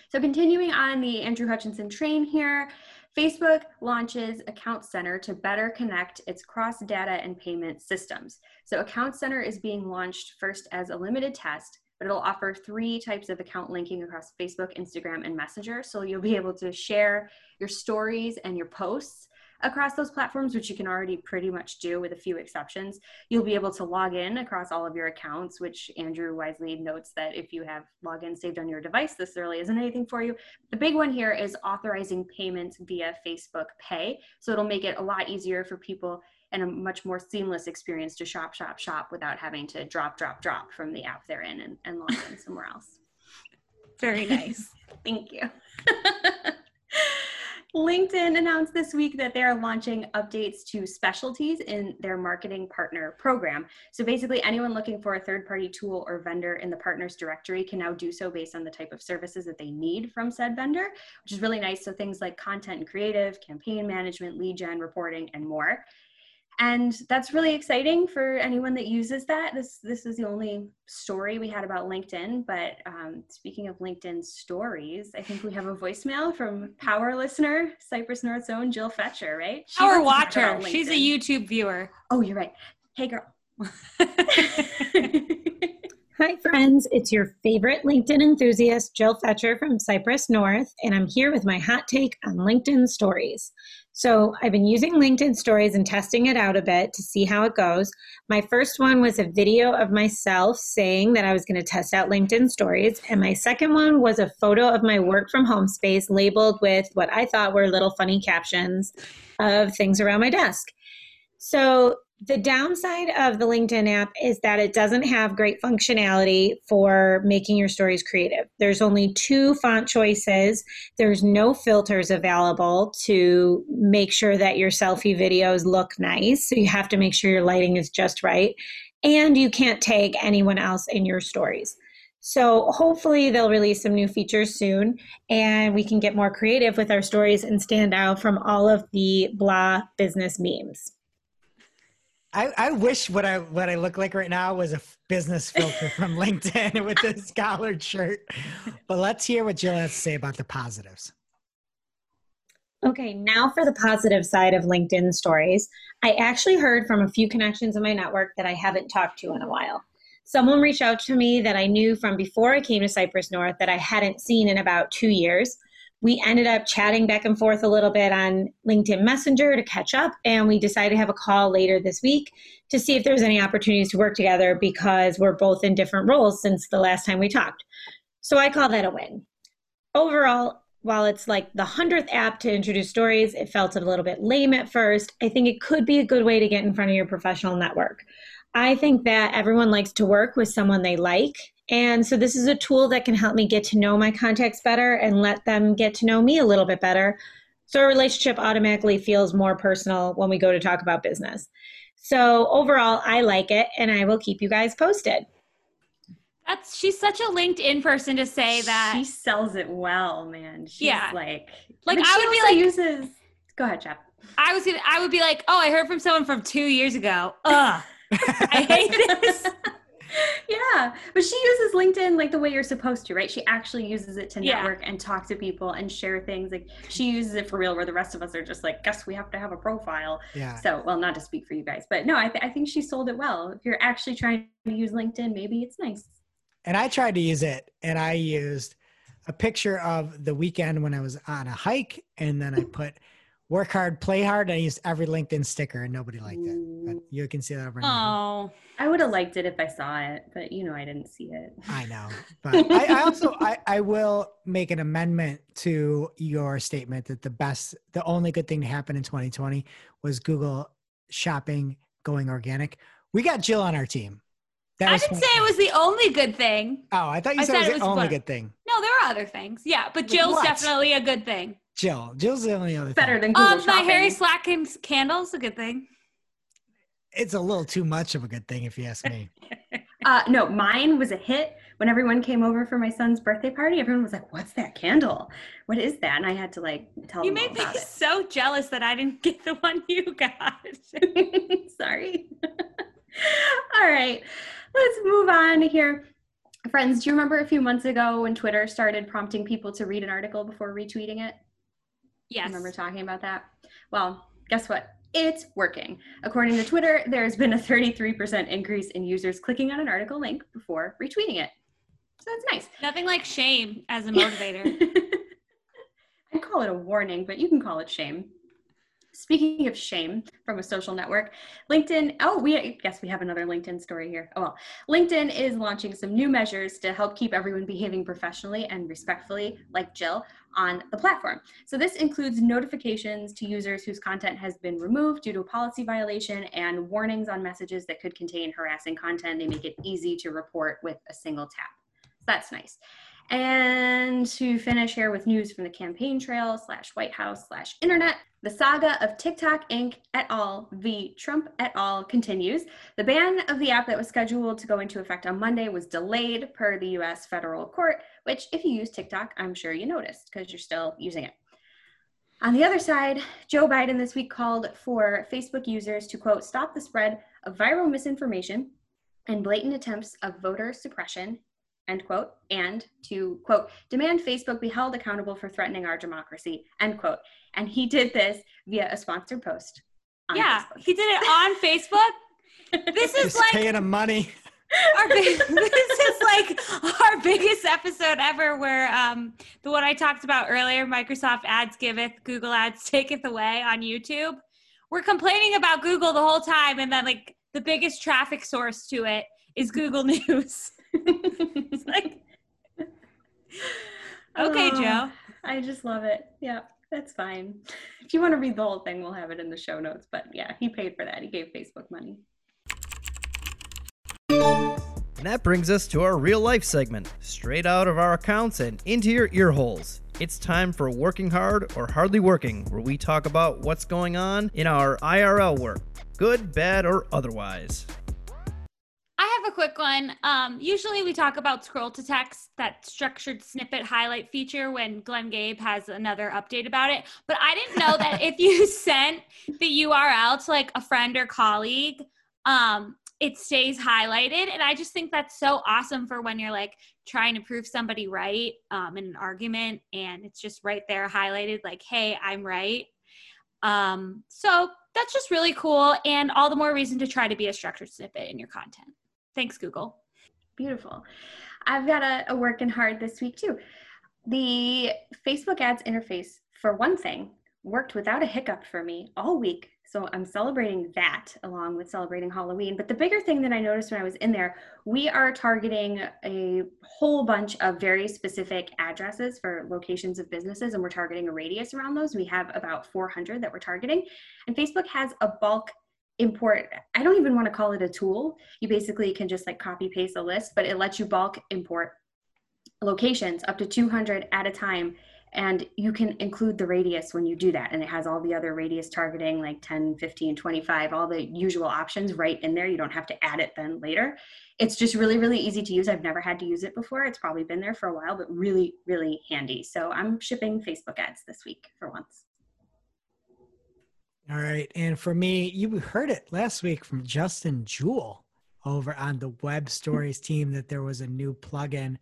So continuing on the Andrew Hutchinson train here, Facebook launches Account Center to better connect its cross data and payment systems. So Account Center is being launched first as a limited test, but it'll offer three types of account linking across Facebook, Instagram, and Messenger. So you'll be able to share your stories and your posts across those platforms, which you can already pretty much do with a few exceptions. You'll be able to log in across all of your accounts, which Andrew wisely notes that if you have login saved on your device, this really isn't anything for you. The big one here is authorizing payments via Facebook Pay. So it'll make it a lot easier for people and a much more seamless experience to shop, shop, shop without having to drop, drop, drop from the app they're in and, and log in somewhere else. Very nice. Thank you. LinkedIn announced this week that they're launching updates to specialties in their marketing partner program. So basically, anyone looking for a third party tool or vendor in the partners directory can now do so based on the type of services that they need from said vendor, which is really nice. So things like content and creative, campaign management, lead gen, reporting, and more and that's really exciting for anyone that uses that. This this is the only story we had about linkedin but um, speaking of linkedin stories i think we have a voicemail from power listener cypress north's own jill fetcher right? She power watcher. she's a youtube viewer. Oh you're right. Hey girl Hi, friends. It's your favorite LinkedIn enthusiast, Jill Fetcher from Cypress North, and I'm here with my hot take on LinkedIn stories. So, I've been using LinkedIn stories and testing it out a bit to see how it goes. My first one was a video of myself saying that I was going to test out LinkedIn stories, and my second one was a photo of my work from home space labeled with what I thought were little funny captions of things around my desk. So, the downside of the LinkedIn app is that it doesn't have great functionality for making your stories creative. There's only two font choices. There's no filters available to make sure that your selfie videos look nice. So you have to make sure your lighting is just right. And you can't tag anyone else in your stories. So hopefully they'll release some new features soon and we can get more creative with our stories and stand out from all of the blah business memes. I, I wish what I what I look like right now was a business filter from LinkedIn with this collared shirt. But let's hear what Jill has to say about the positives. Okay, now for the positive side of LinkedIn stories. I actually heard from a few connections in my network that I haven't talked to in a while. Someone reached out to me that I knew from before I came to Cypress North that I hadn't seen in about two years we ended up chatting back and forth a little bit on LinkedIn Messenger to catch up, and we decided to have a call later this week to see if there's any opportunities to work together because we're both in different roles since the last time we talked. So I call that a win. Overall, while it's like the 100th app to introduce stories, it felt a little bit lame at first. I think it could be a good way to get in front of your professional network. I think that everyone likes to work with someone they like and so this is a tool that can help me get to know my contacts better and let them get to know me a little bit better. So our relationship automatically feels more personal when we go to talk about business. So overall, I like it and I will keep you guys posted. That's she's such a LinkedIn person to say that she sells it well, man. She's yeah, like like I would be like uses. Go ahead, Chap. I was gonna. I would be like, oh, I heard from someone from two years ago. Ugh, I hate this. yeah, but she uses LinkedIn like the way you're supposed to, right? She actually uses it to network yeah. and talk to people and share things. Like she uses it for real, where the rest of us are just like, guess we have to have a profile. Yeah. So, well, not to speak for you guys, but no, I, th- I think she sold it well. If you're actually trying to use LinkedIn, maybe it's nice. And I tried to use it, and I used a picture of the weekend when I was on a hike, and then I put work hard, play hard. I used every LinkedIn sticker and nobody liked it. But you can see that over. Oh, I would have liked it if I saw it, but you know, I didn't see it. I know, but I, I, also I, I will make an amendment to your statement that the best, the only good thing to happen in 2020 was Google Shopping going organic. We got Jill on our team. That I didn't say it was the only good thing. Oh, I thought you I said, it was, it was the only fun. good thing. No, there are other things. Yeah, but Jill's what? definitely a good thing. Jill. Jill's the only other better thing. than Google um, my Harry Slatkin's candle's a good thing. It's a little too much of a good thing, if you ask me. uh, no, mine was a hit when everyone came over for my son's birthday party. Everyone was like, "What's that candle? What is that?" And I had to like tell you them. You made me so jealous that I didn't get the one you got. Sorry. All right, let's move on here. Friends, do you remember a few months ago when Twitter started prompting people to read an article before retweeting it? Yes. Remember talking about that? Well, guess what? It's working. According to Twitter, there's been a 33% increase in users clicking on an article link before retweeting it. So that's nice. Nothing like shame as a motivator. I call it a warning, but you can call it shame. Speaking of shame from a social network, LinkedIn, oh, we I guess we have another LinkedIn story here. Oh, well, LinkedIn is launching some new measures to help keep everyone behaving professionally and respectfully, like Jill, on the platform. So this includes notifications to users whose content has been removed due to a policy violation and warnings on messages that could contain harassing content. They make it easy to report with a single tap. So that's nice. And to finish here with news from the campaign trail slash White House slash internet, the saga of TikTok Inc. et al. v. Trump et al. continues. The ban of the app that was scheduled to go into effect on Monday was delayed per the US federal court, which, if you use TikTok, I'm sure you noticed because you're still using it. On the other side, Joe Biden this week called for Facebook users to, quote, stop the spread of viral misinformation and blatant attempts of voter suppression end quote, and to quote, demand Facebook be held accountable for threatening our democracy, end quote. And he did this via a sponsored post. yeah, Facebook. he did it on Facebook. This is Just like paying him money. Our big, this is like our biggest episode ever where um the one I talked about earlier, Microsoft ads giveth, Google ads taketh away on YouTube. We're complaining about Google the whole time and then like the biggest traffic source to it is Google News. it's like Okay, Oh, Joe. I just love it. Yeah, that's fine. If you want to read the whole thing, we'll have it in the show notes. But yeah, he paid for that. He gave Facebook money. And that brings us to our real life segment, straight out of our accounts and into your ear holes. It's time for Working Hard or Hardly Working, where we talk about what's going on in our IRL work, good, bad, or otherwise. I have a quick one. Um, usually we talk about scroll to text, that structured snippet highlight feature when Glenn Gabe has another update about it. But I didn't know that if you sent the URL to like a friend or colleague, um, it stays highlighted. And I just think that's so awesome for when you're like trying to prove somebody right um, in an argument and it's just right there highlighted, like, hey, I'm right. Um, so that's just really cool. And all the more reason to try to be a structured snippet in your content. Thanks, Google. Beautiful. I've got a, a working hard this week too. The Facebook ads interface, for one thing, worked without a hiccup for me all week. So I'm celebrating that along with celebrating Halloween. But the bigger thing that I noticed when I was in there, we are targeting a whole bunch of very specific addresses for locations of businesses, and we're targeting a radius around those. We have about 400 that we're targeting. And Facebook has a bulk import i don't even want to call it a tool you basically can just like copy paste a list but it lets you bulk import locations up to 200 at a time and you can include the radius when you do that. And it has all the other radius targeting like 10 15 25 all the usual options right in there. You don't have to add it then later. It's just really really easy to use. I've never had to use it before. It's probably been there for a while but really really handy. So i'm shipping facebook ads this week for once. All right. And for me, you heard it last week from Justin Jewell over on the Web Stories team that there was a new plugin.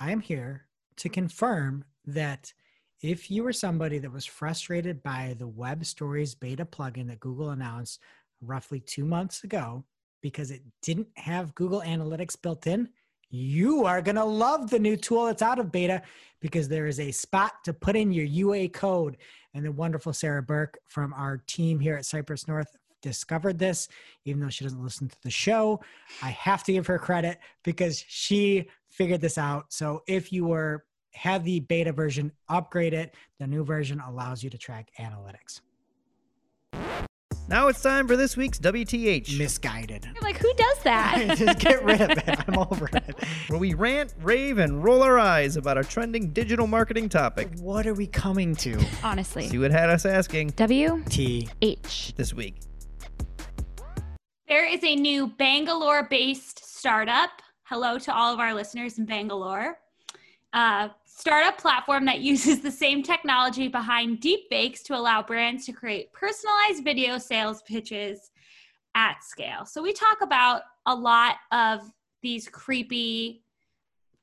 I'm here to confirm that if you were somebody that was frustrated by the Web Stories beta plugin that Google announced roughly two months ago because it didn't have Google Analytics built in, you are going to love the new tool that's out of beta because there is a spot to put in your UA code and the wonderful Sarah Burke from our team here at Cypress North discovered this, even though she doesn't listen to the show. I have to give her credit because she figured this out. So if you were have the beta version, upgrade it. The new version allows you to track analytics. Now it's time for this week's WTH, Misguided. You're like, who does that? Just get rid of it. I'm over it. where we rant, rave, and roll our eyes about a trending digital marketing topic. What are we coming to? Honestly. See what had us asking W T. H. this week. There is a new Bangalore based startup. Hello to all of our listeners in Bangalore. Uh, startup platform that uses the same technology behind deepfakes to allow brands to create personalized video sales pitches at scale. So we talk about a lot of these creepy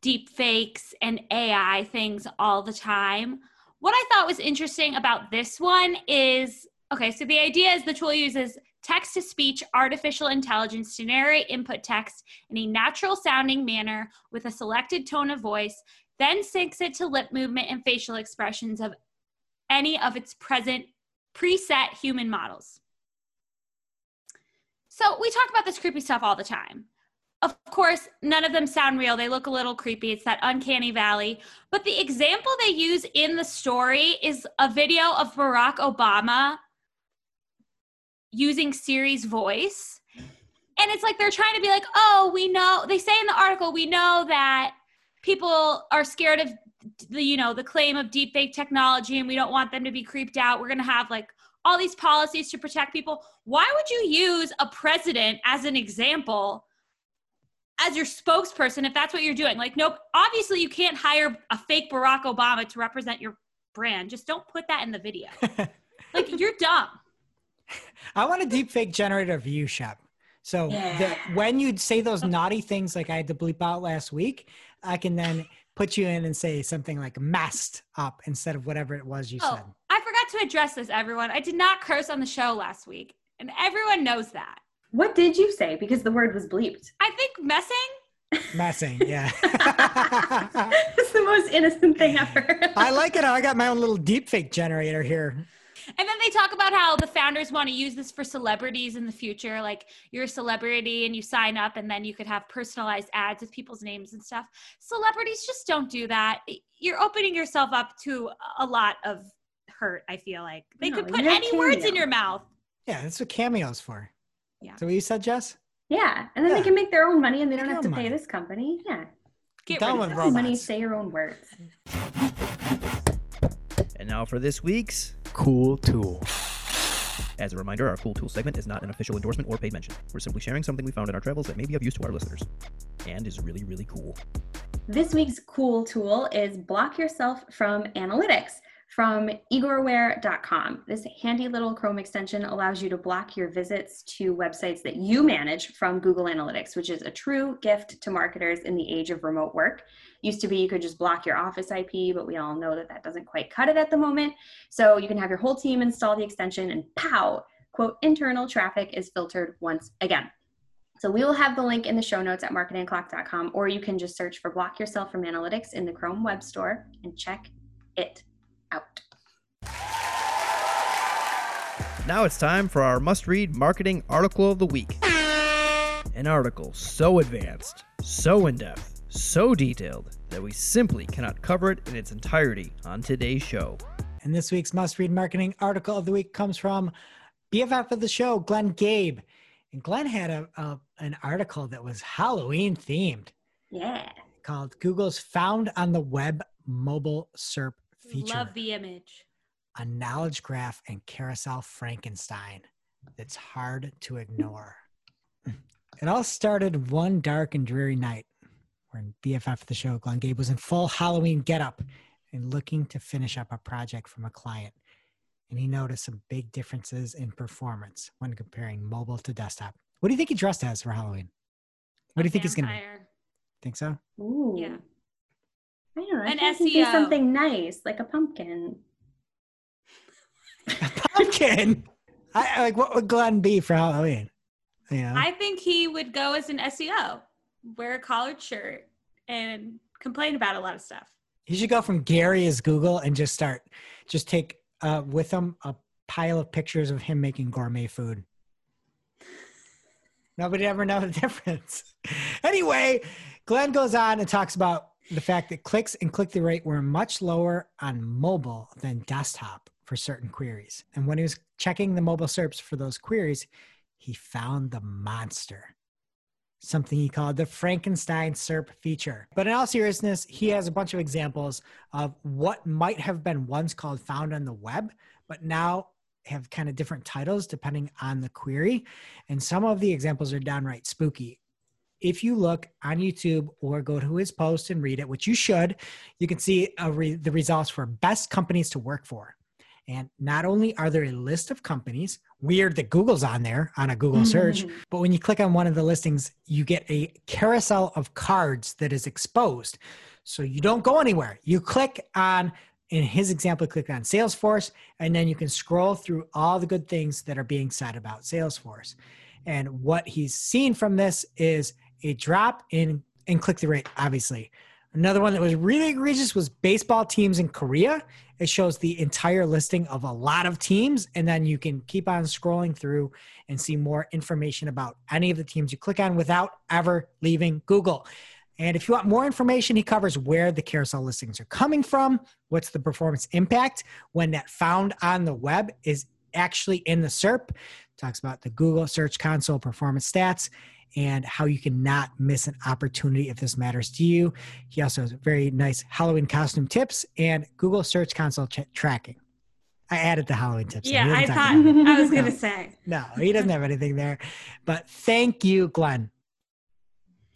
deepfakes and AI things all the time. What I thought was interesting about this one is okay, so the idea is the tool uses text to speech artificial intelligence to narrate input text in a natural sounding manner with a selected tone of voice, then syncs it to lip movement and facial expressions of any of its present preset human models. So we talk about this creepy stuff all the time. Of course, none of them sound real. They look a little creepy. It's that uncanny valley. But the example they use in the story is a video of Barack Obama using Siri's voice. And it's like they're trying to be like, oh, we know, they say in the article, we know that people are scared of the you know the claim of deepfake technology and we don't want them to be creeped out. We're going to have like all these policies to protect people. Why would you use a president as an example as your spokesperson if that's what you're doing? Like nope obviously you can't hire a fake barack obama to represent your brand. Just don't put that in the video. Like you're dumb. I want a deep fake generator view shop. So Yeah. that when you say those naughty things like I had to bleep out last week, I can then put you in and say something like messed up instead of whatever it was you oh said. i forgot to address this everyone i did not curse on the show last week and everyone knows that What did you say? Because the word was bleeped. i think messing Messing, yeah. it's the most innocent thing ever. I like it I got my own little deep fake generator here. And then they talk about how the founders want to use this for celebrities in the future. Like you're a celebrity and you sign up, and then you could have personalized ads with people's names and stuff. Celebrities just don't do that. You're opening yourself up to a lot of hurt, I feel like. They No, could put you're a any words in your mouth. Yeah, that's what cameo's for. Yeah. So what you said, Jess? yeah, and then Yeah. they can make their own money, and they don't Make have to own pay this company. Yeah, Get Done rid of with them. money, say your own words. And now for this week's. Cool tool. As a reminder, our Cool Tool segment is not an official endorsement or paid mention. We're simply sharing something we found in our travels that may be of use to our listeners. And is really, really cool. This week's cool tool is block yourself from analytics from igorware.com. This handy little Chrome extension allows you to block your visits to websites that you manage from Google Analytics, which is a true gift to marketers in the age of remote work. Used to be you could just block your office IP, but we all know that that doesn't quite cut it at the moment. So you can have your whole team install the extension and pow, quote, internal traffic is filtered once again. So we will have the link in the show notes at marketingoclock.com, or you can just search for Block Yourself from Analytics in the Chrome Web Store and check it out. Now it's time for our must read marketing article of the week. An article so advanced, so in depth, so detailed that we simply cannot cover it in its entirety on today's show. And this week's must read marketing article of the week comes from BFF of the show, Glenn Gabe. And Glenn had a, a an article that was Halloween themed Yeah. called Google's Found on the Web Mobile SERP Feature. Love the image. a knowledge graph and carousel Frankenstein that's hard to ignore. It all started one dark and dreary night when BFF for the show, Glenn Gabe, was in full Halloween getup and looking to finish up a project from a client. And he noticed some big differences in performance when comparing mobile to desktop. What do you think he dressed as for Halloween? What do you think he's going to be? Vampire. Think so? Ooh. Yeah. I don't know. I An think do SEO. something nice, like a pumpkin. Pumpkin. I, I- like what would Glenn be for Halloween? You know? I think he would go as an SEO, wear a collared shirt, and complain about a lot of stuff. He should go from Gary as Google and just start, just take uh, with him a pile of pictures of him making gourmet food. Nobody ever know the difference. anyway, Glenn goes on and talks about the fact that clicks and click through rate were much lower on mobile than desktop for certain queries. And when he was checking the mobile SERPs for those queries, he found the monster something he called the Frankenstein SERP feature. But in all seriousness, he has a bunch of examples of what might have been once called found on the web, but now have kind of different titles depending on the query. And some of the examples are downright spooky. If you look on YouTube or go to his post and read it, which you should, you can see re- the results for best companies to work for. And not only are there a list of companies, weird that Google's on there on a Google search, mm-hmm. but when you click on one of the listings, you get a carousel of cards that is exposed. So you don't go anywhere. You click on, in his example, click on Salesforce, and then you can scroll through all the good things that are being said about Salesforce. And what he's seen from this is a drop in, in click through rate, obviously. Another one that was really egregious was baseball teams in Korea. It shows the entire listing of a lot of teams, and then you can keep on scrolling through and see more information about any of the teams you click on without ever leaving Google. And if you want more information, he covers where the carousel listings are coming from, what's the performance impact when that found on the web is actually in the SERP. Talks about the Google Search Console performance stats and how you cannot miss an opportunity if this matters to you. He also has very nice Halloween costume tips and Google Search Console ch- tracking. I added the Halloween tips. Yeah, I thought. I was gonna say. No, he doesn't have anything there. But thank you, Glenn.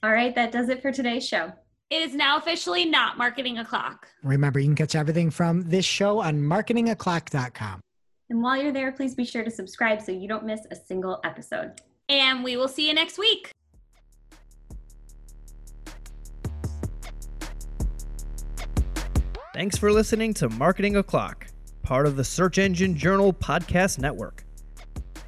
All right, that does it for today's show. It is now officially not marketing o'clock. Remember, you can catch everything from this show on marketingoclock.com. And while you're there, please be sure to subscribe so you don't miss a single episode. And we will see you next week. Thanks for listening to Marketing O'Clock, part of the Search Engine Journal Podcast Network.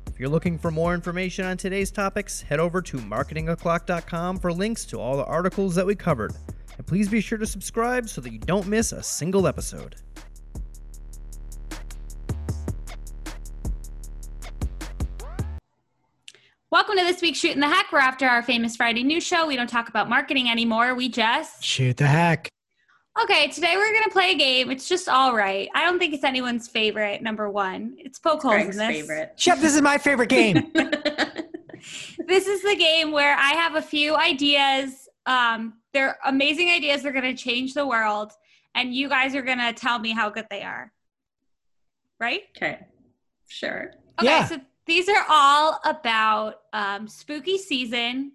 If you're looking for more information on today's topics, head over to marketingoclock.com for links to all the articles that we covered. And please be sure to subscribe so that you don't miss a single episode. This week's Shooting the Heck. We're after our famous Friday news show. We don't talk about marketing anymore. We just Shoot the heck. Okay, today we're gonna play a game. It's just all right. I don't think it's anyone's favorite. Number one, it's poke holes in this. favorite. Shep, this is my favorite game. This is the game where I have a few ideas. Um, they're amazing ideas. They're gonna change the world, and you guys are gonna tell me how good they are. Right? okay, sure. Okay, Yeah. so these are all about um, spooky season.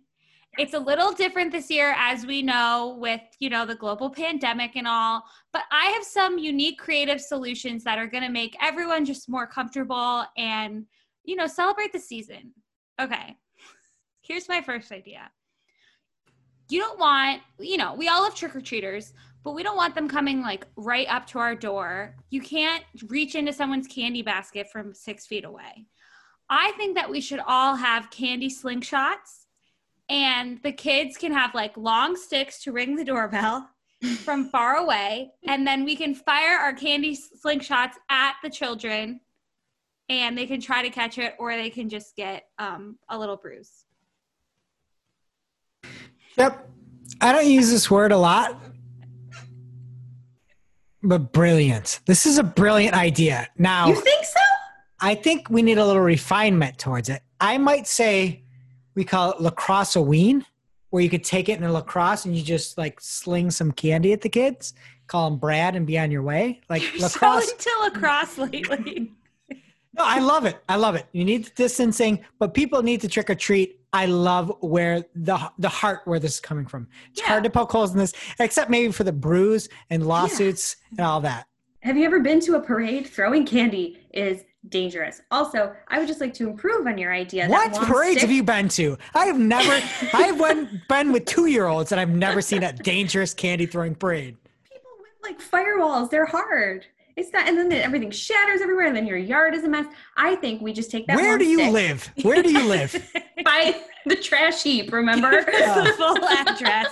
It's a little different this year, as we know, with you know the global pandemic and all. But I have some unique creative solutions that are going to make everyone just more comfortable and you know celebrate the season. Okay, here's my first idea. You don't want, you know, we all have trick or treaters, but we don't want them coming like right up to our door. You can't reach into someone's candy basket from six feet away. I think that we should all have candy slingshots, and the kids can have like long sticks to ring the doorbell from far away, and then we can fire our candy slingshots at the children, and they can try to catch it, or they can just get um, a little bruise. Yep. I don't use this word a lot, but brilliant. This is a brilliant idea. Now, You think so? I think we need a little refinement towards it. I might say we call it lacrosse ween, where you could take it in a lacrosse and you just like sling some candy at the kids, call them Brad and be on your way. Like You're lacrosse. so into lacrosse lately. No, I love it. I love it. You need the distancing, but people need to trick or treat. I love where the the heart where this is coming from. It's Yeah. hard to poke holes in this, except maybe for the bruise and lawsuits and all that. Have you ever been to a parade? Throwing candy is dangerous. Also, I would just like to improve on your idea. What parades stick- have you been to? I have never. I've went, been with two year olds and I've never seen a dangerous candy throwing parade. People with like firewalls, they're hard. It's not, and then everything shatters everywhere, and then your yard is a mess. I think we just take that. Where do you stick live? Where do you live? By the trash heap. Remember? Oh. the full address.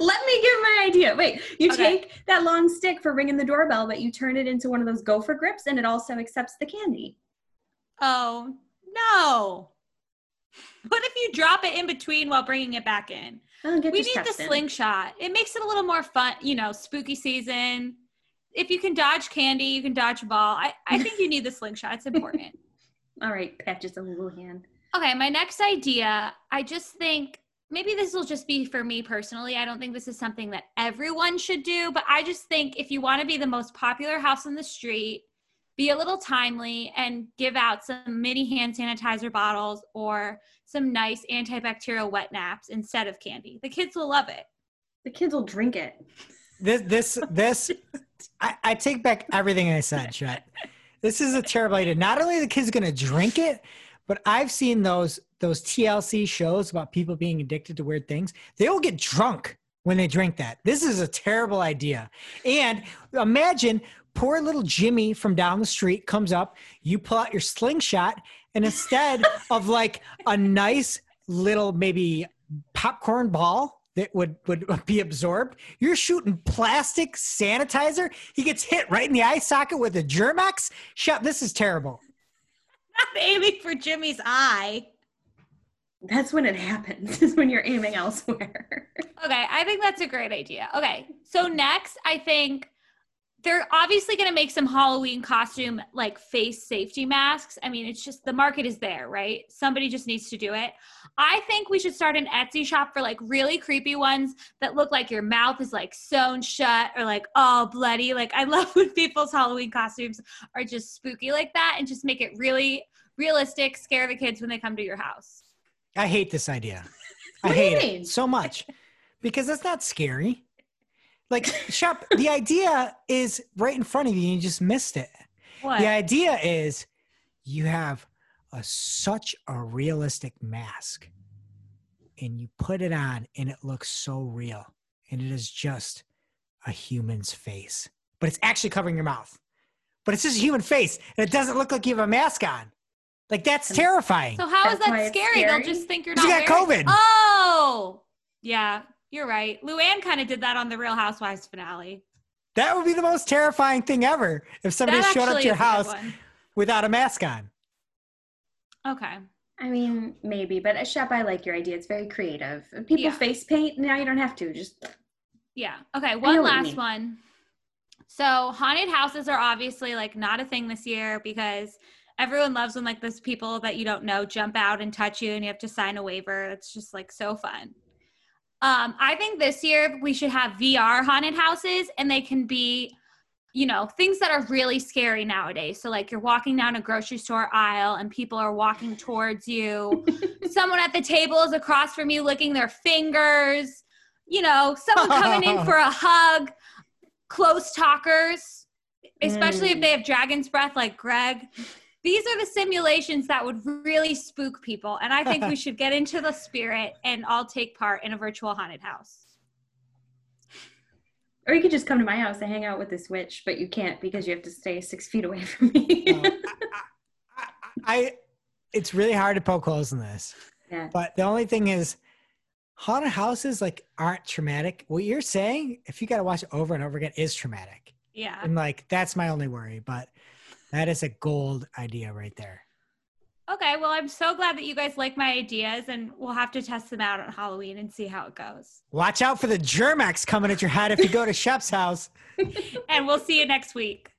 Let me give my idea. Wait, you Okay. take that long stick for ringing the doorbell, but you turn it into one of those gopher grips, and it also accepts the candy. Oh no! What if you drop it in between while bringing it back in? Oh, we need the in. slingshot. It makes it a little more fun, you know, spooky season. If you can dodge candy, you can dodge a ball. I, I think you need the slingshot. It's important. All right, Pat, just a little hand. okay, my next idea, I just think maybe this will just be for me personally. I don't think this is something that everyone should do, but I just think if you want to be the most popular house on the street, be a little timely and give out some mini hand sanitizer bottles or some nice antibacterial wet naps instead of candy. The kids will love it. The kids will drink it. This, this, this. I, I take back everything I said, Chet. This is a terrible idea. Not only are the kids going to drink it, but I've seen those those TLC shows about people being addicted to weird things. They will get drunk when they drink that. This is a terrible idea. And imagine poor little Jimmy from down the street comes up, you pull out your slingshot, and instead of like a nice little maybe popcorn ball that would would be absorbed, you're shooting plastic sanitizer. He gets hit right in the eye socket with a Germ-X. Shut. This is terrible. Not aiming for Jimmy's eye. That's when it happens, is when you're aiming elsewhere. Okay, I think that's a great idea. Okay, so next, I think they're obviously going to make some Halloween costume like face safety masks. I mean, it's just the market is there, right? Somebody just needs to do it. I think we should start an Etsy shop for like really creepy ones that look like your mouth is like sewn shut or like all bloody. Like I love when people's Halloween costumes are just spooky like that and just make it really realistic, scare the kids when they come to your house. I hate this idea. I What do you hate it so much because it's not scary. Like shop, the idea is right in front of you and you just missed it. What? The idea is you have a such a realistic mask and you put it on and it looks so real and it is just a human's face but it's actually covering your mouth but it's just a human face and it doesn't look like you have a mask on like that's And- terrifying So how is That's why that scary? scary. They'll just think you're not you got wearing- COVID. Oh, yeah, you're right. Luann kind of did that on the Real Housewives finale. that would be the most terrifying thing ever if somebody that showed up to your is a good house without a mask on Okay. I mean, maybe, but uh, at Shep, I like your idea. It's very creative. People Yeah. face paint, now you don't have to. Just Yeah. Okay. One last one. So haunted houses are obviously like not a thing this year because everyone loves when like those people that you don't know jump out and touch you and you have to sign a waiver. It's just like so fun. Um, I think this year we should have VR haunted houses and they can be, you know, things that are really scary nowadays. So like you're walking down a grocery store aisle and people are walking towards you. Someone at the table is across from you licking their fingers. You know, someone coming in for a hug. Close talkers, especially if Mm. they have dragon's breath like Greg. These are the simulations that would really spook people. And I think we should get into the spirit and all take part in a virtual haunted house. or you could just come to my house and hang out with this witch, but you can't because you have to stay six feet away from me. No, I, I, I, it's really hard to poke holes in this yeah. But the only thing is, haunted houses like aren't traumatic. What you're saying, if you got to watch it over and over again, is traumatic, Yeah. and like that's my only worry. But that is a gold idea right there. Okay. Well, I'm so glad that you guys like my ideas and we'll have to test them out on Halloween and see how it goes. Watch out for the Germ-X coming at your head if you go to Shep's house. And we'll see you next week.